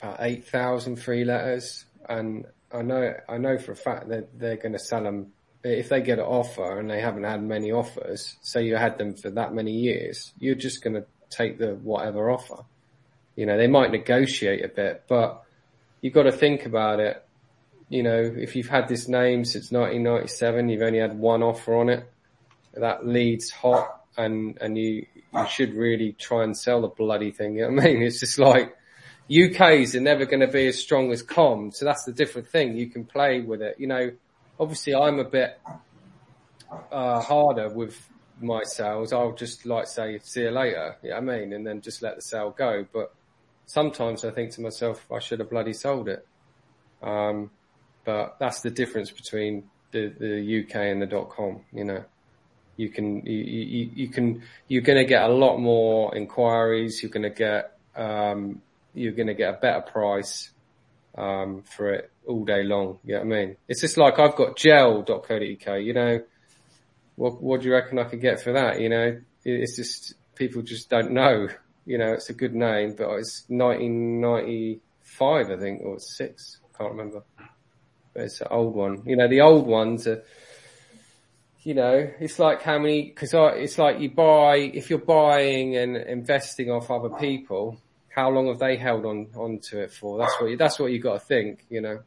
about 8,000 free letters and I know, I know for a fact that they're going to sell them if they get an offer and they haven't had many offers, say you had them for that many years, you're just going to take the whatever offer. You know, they might negotiate a bit, but you've got to think about it. You know, if you've had this name since 1997, you've only had one offer on it, that leads hot and, and you, you should really try and sell the bloody thing. You know what I mean? It's just like UKs are never going to be as strong as com. So that's the different thing. You can play with it. You know, obviously I'm a bit, uh, harder with my sales. I'll just like say, see you later. You know what I mean? And then just let the sale go. But sometimes I think to myself, I should have bloody sold it. Um, but that's the difference between the, the UK and the dot com, you know you can you, you, you can you're going to get a lot more inquiries you're going to get um, you're going to get a better price um, for it all day long you know what i mean it's just like i've got gel.co.uk you know what what do you reckon i could get for that you know it's just people just don't know. You know, it's a good name, but it's 1995, I think, or six. I Can't remember. But it's an old one. You know, the old ones are, you know, it's like how many, cause I, it's like you buy, if you're buying and investing off other people, how long have they held on, onto it for? That's what you, that's what you got to think, you know.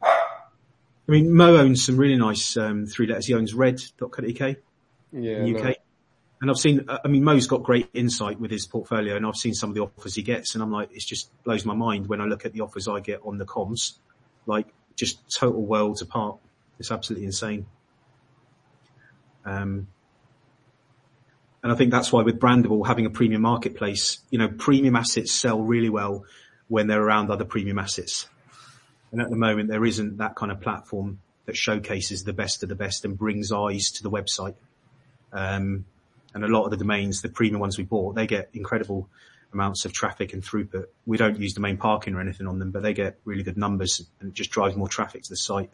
I mean, Mo owns some really nice um, three letters. He owns red.co.uk Yeah. UK. no. And I've seen, I mean, Mo's got great insight with his portfolio and I've seen some of the offers he gets and I'm like, it just blows my mind when I look at the offers I get on the comms. Like just total worlds apart. It's absolutely insane. Um, and I think that's why with Brandable having a premium marketplace, you know, premium assets sell really well when they're around other premium assets. And at the moment there isn't that kind of platform that showcases the best of the best and brings eyes to the website. Um, and a lot of the domains, the premium ones we bought, they get incredible amounts of traffic and throughput. We don't use domain parking or anything on them, but they get really good numbers and it just drives more traffic to the site.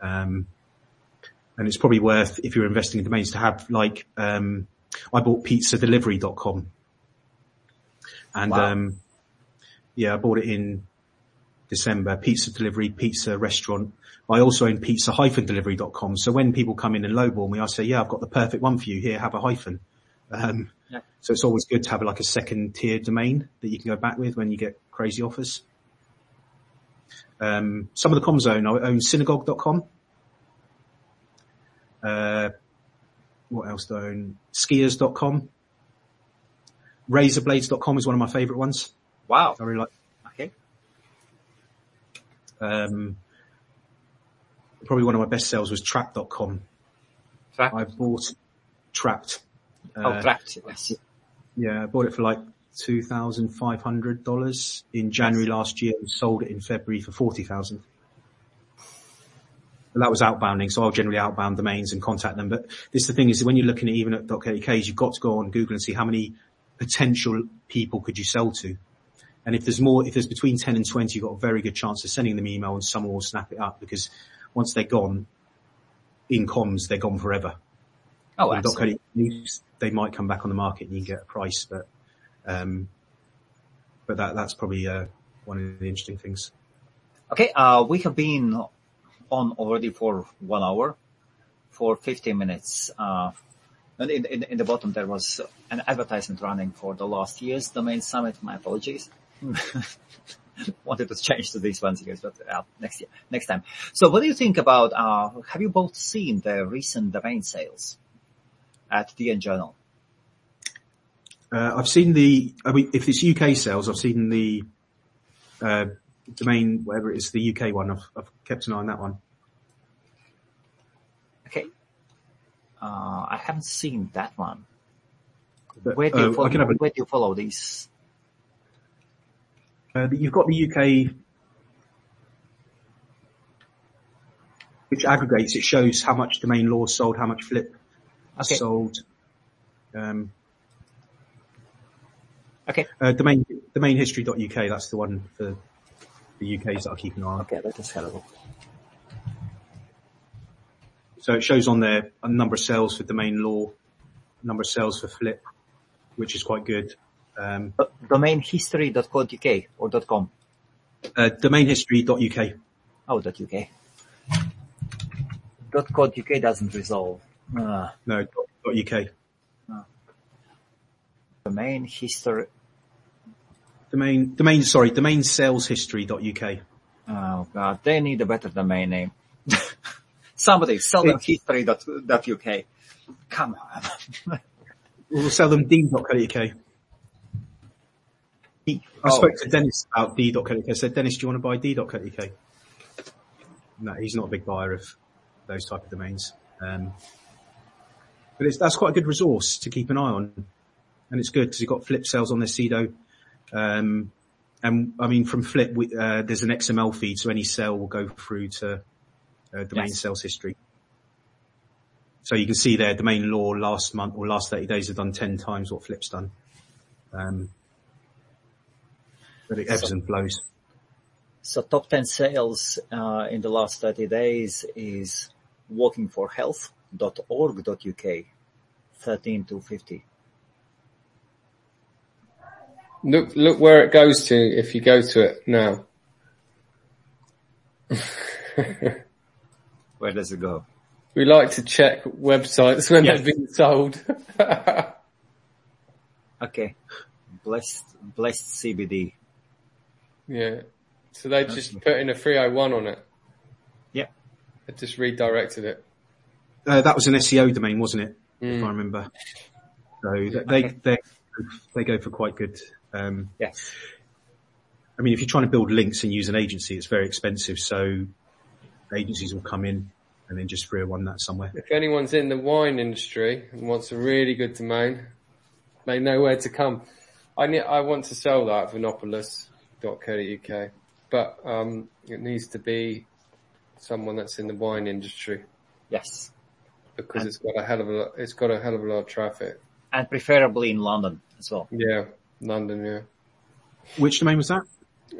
Um, and it's probably worth, if you're investing in domains to have like, um, I bought pizzadelivery.com and, Wow. um, yeah, I bought it in December, pizza delivery, pizza restaurant. I also own pizza-delivery.com. So when people come in and lowball me, I say, yeah, I've got the perfect one for you. Here, have a hyphen. Um, Yeah. so it's always good to have like a second tier domain that you can go back with when you get crazy offers. Um, some of the comms I own, I own synagogue.com. Uh, what else do I own? Skiers.com. Razorblades.com is one of my favorite ones. Wow. I really like. Um, probably one of my best sales was trap.com. Trapped. I bought trapped. oh, Uh, trapped. Yes. yeah, I bought it for like $2,500 in January last year and sold it in February for 40,000. But that was outbounding, so I'll generally outbound domains and contact them. But this is the thing is when you're looking at even at .k's, you've got to go on Google and see how many potential people could you sell to. And if there's more, if there's between 10 and 20, you've got a very good chance of sending them email and someone will snap it up because once they're gone in comms, they're gone forever. Oh, absolutely. they might come back on the market and you can get a price, but, um, but that, that's probably, uh, one of the interesting things. Okay, uh, we have been on already for one hour, for 15 minutes. Uh, and in, in, in the bottom there was an advertisement running for the last year's domain summit. My apologies. Wanted to change to these ones but uh, next year, next time. So what do you think about, uh, have you both seen the recent domain sales at DN Journal? Uh, I've seen the, I mean, if it's UK sales, I've seen the, uh, domain, whatever it is, the UK one. I've, I've kept an eye on that one. Okay. Uh, I haven't seen that one. But, Where do you uh, follow, have where do you follow these? Uh, you've got the UK, which aggregates, it shows how much DomainLore sold, how much flip Okay. sold. Um, Okay. uh, domain, domainhistory.uk, that's the one for the UKs that I keep an eye on. Okay, let us have a look. So it shows on there a number of sales for DomainLore, number of sales for flip, which is quite good. Um, Uh, domainhistory.co.uk or .com? uh, domainhistory.uk. Oh, .uk. .co.uk doesn't resolve. Uh, No, dot .uk. domain history. Domain, domain, sorry, domain sales history.uk. Oh god, they need a better domain name. Somebody sell them history.uk. Come on. We'll sell them d.co.uk. I Oh, spoke to Dennis about d.co.uk. I said, Dennis, do you want to buy d.co.uk? No, he's not a big buyer of those type of domains. Um, but it's, that's quite a good resource to keep an eye on. And it's good because you've got flip sales on their Sedo. Um, and I mean, from flip, we, uh, there's an XML feed, so any sale will go through to uh, domain Yes. sales history. So you can see there, DomainLore last month or last 30 days have done 10 times what flip's done. Um, but it ebbs So- and flows. So top 10 sales uh, in the last 30 days is walkingforhealth.org.uk, 13 to 50. Look, look where it goes to if you go to it now. Where does it go? We like to check websites when Yeah. they've been sold. Okay. Blessed, blessed CBD. Yeah. So they just put in a 301 on it. Yeah. They just redirected it. Uh, that was an SEO domain, wasn't it? If Mm. I remember. So they, they, they go for quite good, um, Yes. I mean, if you're trying to build links and use an agency, it's very expensive. So agencies will come in and then just 301 that somewhere. If anyone's in the wine industry and wants a really good domain, they know where to come. I need, I want to sell that at vinopolis.co.uk, but um, it needs to be someone that's in the wine industry Yes. because And- it's got a hell of a lot, it's got a hell of a lot of traffic. And preferably in London as well. Yeah, London, yeah. Which domain was that?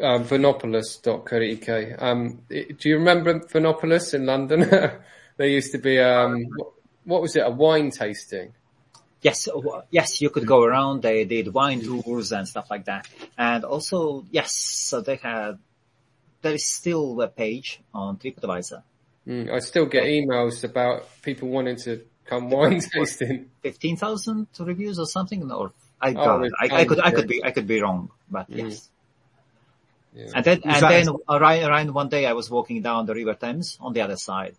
Um, Vinopolis.co.uk. Um, i- do you remember Vinopolis in London? there used to be, um, what, what was it, a wine tasting? Yes, uh, yes, you could go around. They did wine tours and stuff like that. And also, yes, so they had, there is still a page on TripAdvisor. Mm, I still get emails about people wanting to come wine tasting. 15,000 reviews or something, or I, Oh, God, I, I could, I could be, I could be wrong, but Mm. yes. Yeah. And then, and that- then around, around one day I was walking down the River Thames on the other side.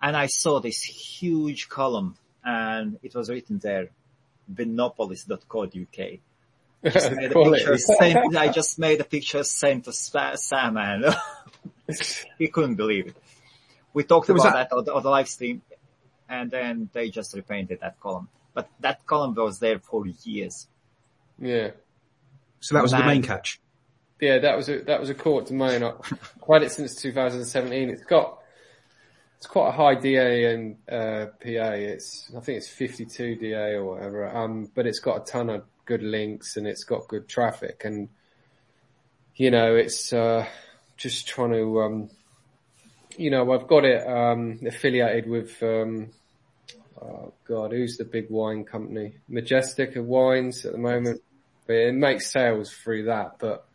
And I saw this huge column and it was written there, vinopolis.co.uk. Just made a picture, sent, I just made a picture, sent to Sa- Sam and he couldn't believe it. We talked about that- that, on, the, on the live stream and then they just repainted that column. But that column was there for years. yeah. So that was the main catch. Yeah, that was a, that was a court domain. I- I've had it since 2017. It's got, it's quite a high DA and, uh, PA. It's, I think it's 52 DA or whatever. Um, but it's got a ton of good links and it's got good traffic and, you know, it's, uh, just trying to, um, you know, I've got it, um, affiliated with, um, oh God, who's the big wine company? Majestic of Wines at the moment. But it makes sales through that, but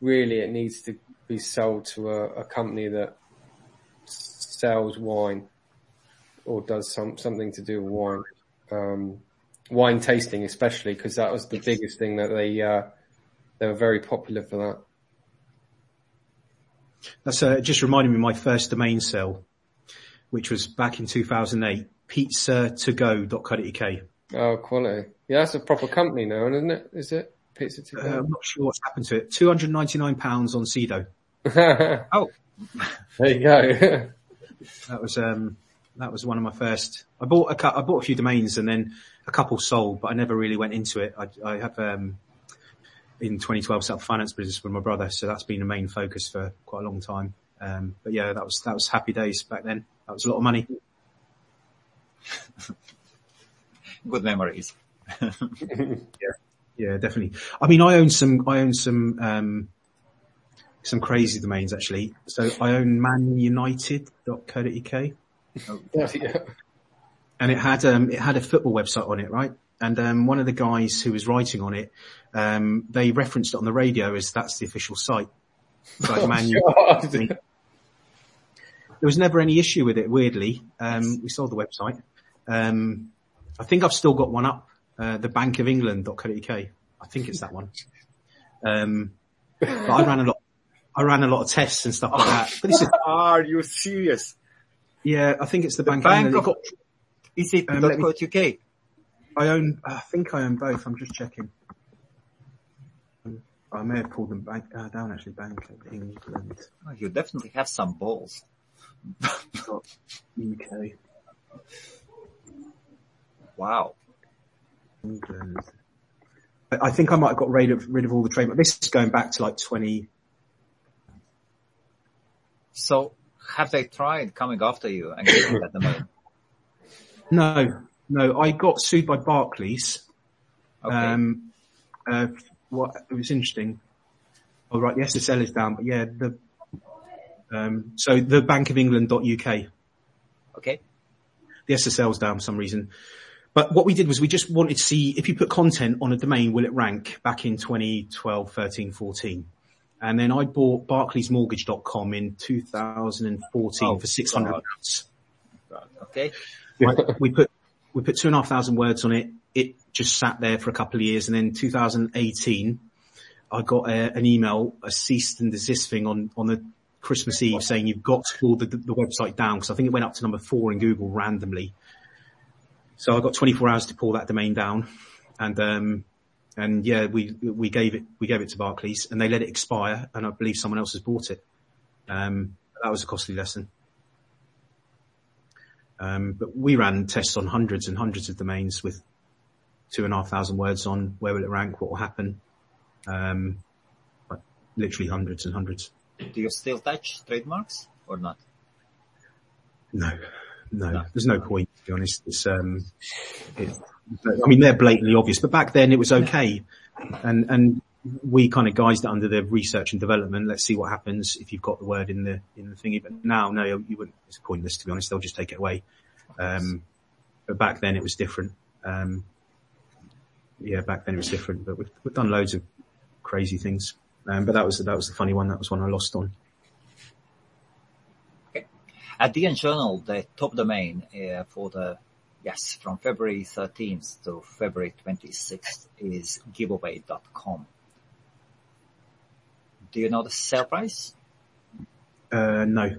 really it needs to be sold to a, a company that sells wine or does some, something to do with wine. Um, wine tasting especially because that was the Yes. biggest thing that they, uh, they were very popular for that. That's uh, just reminded me of my first domain sale, which was back in 2008, pizza2go.co.uk. Oh, quality. Yeah, that's a proper company now, isn't it? Is it? Pizza to Uh, go? I'm not sure what's happened to it. £299 on Sedo. Oh, there you go. That was, um, that was one of my first, I bought a, I bought a few domains and then a couple sold, but I never really went into it. I, I have, um, in 2012 set up finance business with my brother. So that's been a main focus for quite a long time. Um, but yeah, that was, that was happy days back then. That was a lot of money. good memories. Yeah, definitely. I mean, I own some, I own some, um, some crazy domains actually. So I own manunited.co.uk yeah. and it had, um, it had a football website on it, right? And, um, one of the guys who was writing on it, um, they referenced it on the radio as that's the official site. Like Man U. God. There was never any issue with it, weirdly. Um, we sold the website. Um, I think I've still got one up, uh, the Bank of England.co.uk. I think it's that one. Um, but I ran a lot, I ran a lot of tests and stuff like that. But this is, Are you serious? yeah, I think it's the, Bank, Bank of of- Is it Um, let me- .co.uk? I own, I think I own both. I'm just checking. Um, I may have pulled them back, uh, down actually, Bank of England. Oh, you definitely have some balls. UK. Wow. England. I I think I might have got rid of rid of all the trademark. This is going back to like 20. So have they tried coming after you and getting that domain? No, no, I got sued by Barclays. Okay. Um, uh, what it was interesting. Oh right, the SSL is down, but yeah, the um, so the Bank of England.uk, okay. the SSL's down for some reason. But what we did was we just wanted to see if you put content on a domain, will it rank back in 2012, 13, 14? And then I bought barclaysmortgage.com in 2014 Oh, for 600 God. pounds. Okay. we put we put two and a half thousand words on it. It just sat there for a couple of years, and then 2018, I got a, an email, a cease and desist thing on on the Christmas Eve saying you've got to pull the, the website down because I think it went up to number four in Google randomly. So I got 24 hours to pull that domain down, and um, and yeah, we we gave it we gave it to Barclays, and they let it expire, and I believe someone else has bought it. Um, that was a costly lesson. Um, but we ran tests on hundreds and hundreds of domains with two and a half thousand words on where will it rank, what will happen. Um, like literally hundreds and hundreds. Do you still touch trademarks or not? No, no, No. there's no point to be honest. It's, um, it, I mean, they're blatantly obvious, but back then it was okay. And, and we kind of guised it under the research and development. Let's see what happens if you've got the word in the, in the thingy. But now, no, you wouldn't, it's pointless to be honest. They'll just take it away. Um, but back then it was different. Um, yeah, back then it was different, but we've, we've done loads of crazy things. Um, but that was, that was the funny one. That was one I lost on. At the end journal, the top domain uh, for the, yes, from February 13th to February 26th is giveaway.com. Do you know the sale price? Uh, no,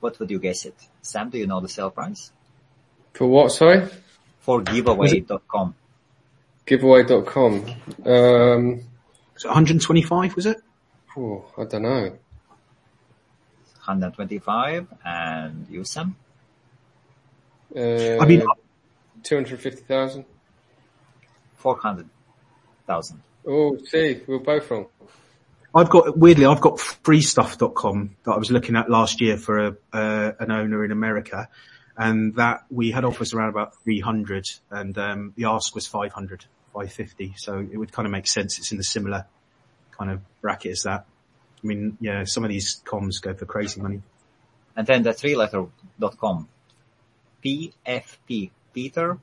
What would you guess it? Sam, do you know the sale price? For what, sorry? For giveaway.com. Giveaway.com. Um, was it 125 was it? oh, I don't know. 125 and you, Sam? Uh, I mean, 250,000. 400,000. Oh, see, we're both wrong. I've got weirdly, I've got freestuff.com that I was looking at last year for a, uh, an owner in America, and that we had offers around about 300, and um, the ask was 500, 550. So it would kind of make sense. It's in the similar kind of bracket as that. I mean, yeah, some of these comms go for crazy money. And then the three letter dot com. PFP, Peter,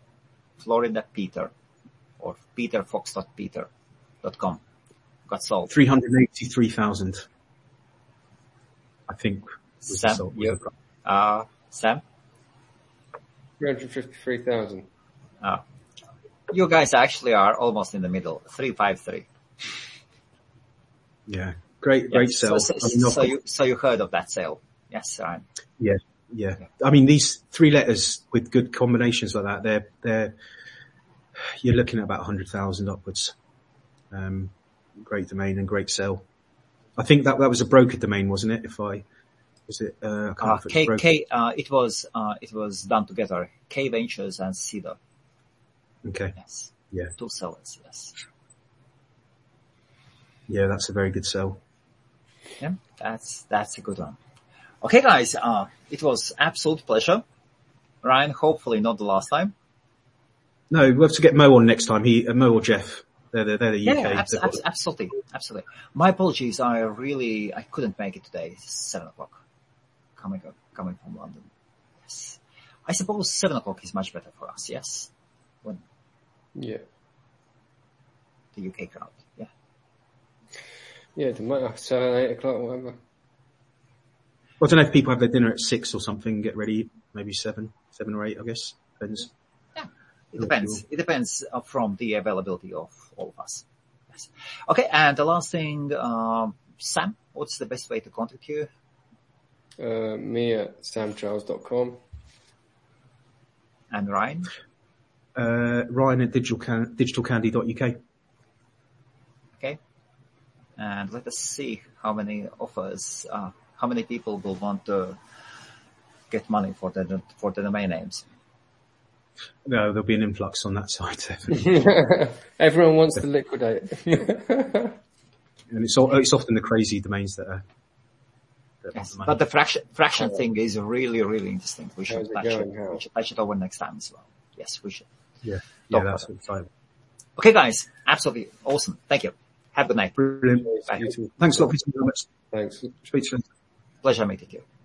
Florida Peter, or Peter Fox dot Peter dot com. Got sold. 383,000. I think. Sam, salt- was you, uh, Sam, 353,000. uh, you guys actually are almost in the middle. 353. Yeah. Great, great Yes. sell. So, so, I've so you, so you heard of that sale. Yes, right. Yeah, yeah. I mean, these three letters with good combinations like that, they're, they're, you're looking at about 100,000 upwards. Um, great domain and great sell. I think that, that was a broker domain, wasn't it? If I, was it, uh, Uh, it K, was. K, uh, it was, uh, it was done together. K Ventures and Sedo. Okay. Yes. Yeah. Two sellers. Yes. Yeah, that's a very good sell. Yeah. That's, that's a good one. Okay, guys. Uh, it was absolute pleasure. Ryan, hopefully not the last time. No, we'll have to get Mo on next time. He, uh, Mo or Jeff. They're the, they're the Yeah, UK. yeah, abs- They've got- abs- absolutely, absolutely. My apologies. I really, I couldn't make it today. It's seven o'clock. Coming, coming from London. Yes. I suppose seven o'clock is much better for us. Yes. When Yeah. the UK crowd. Yeah. Yeah, it doesn't. Seven, eight o'clock, whatever. I don't know if people have their dinner at six or something, get ready, maybe seven, seven or eight, I guess. Depends. Yeah, it depends. It depends uh, from the availability of all of us. Yes. Okay. And the last thing, um, Sam, what's the best way to contact you? Uh, me at samcharles.com. And Ryan? Uh, Ryan at digitalcan- digitalcandy.uk. Okay. And let us see how many offers, uh, how many people will want to get money for the, for the domain names. No, there'll be an influx on that side, definitely. Everyone wants to liquidate. and it's all, it's often the crazy domains that are, that want Yes. the. But the fraction, fraction thing is really, really interesting. We should How's it touch it. We should touch it over next time as well. Yes, we should. yeah, yeah, Talk that's about exciting. Okay guys, absolutely awesome. Thank you. Have a good night. Brilliant. Bye. You too. Thanks a lot for. Thanks. Speak to you later. Pleasure meeting you.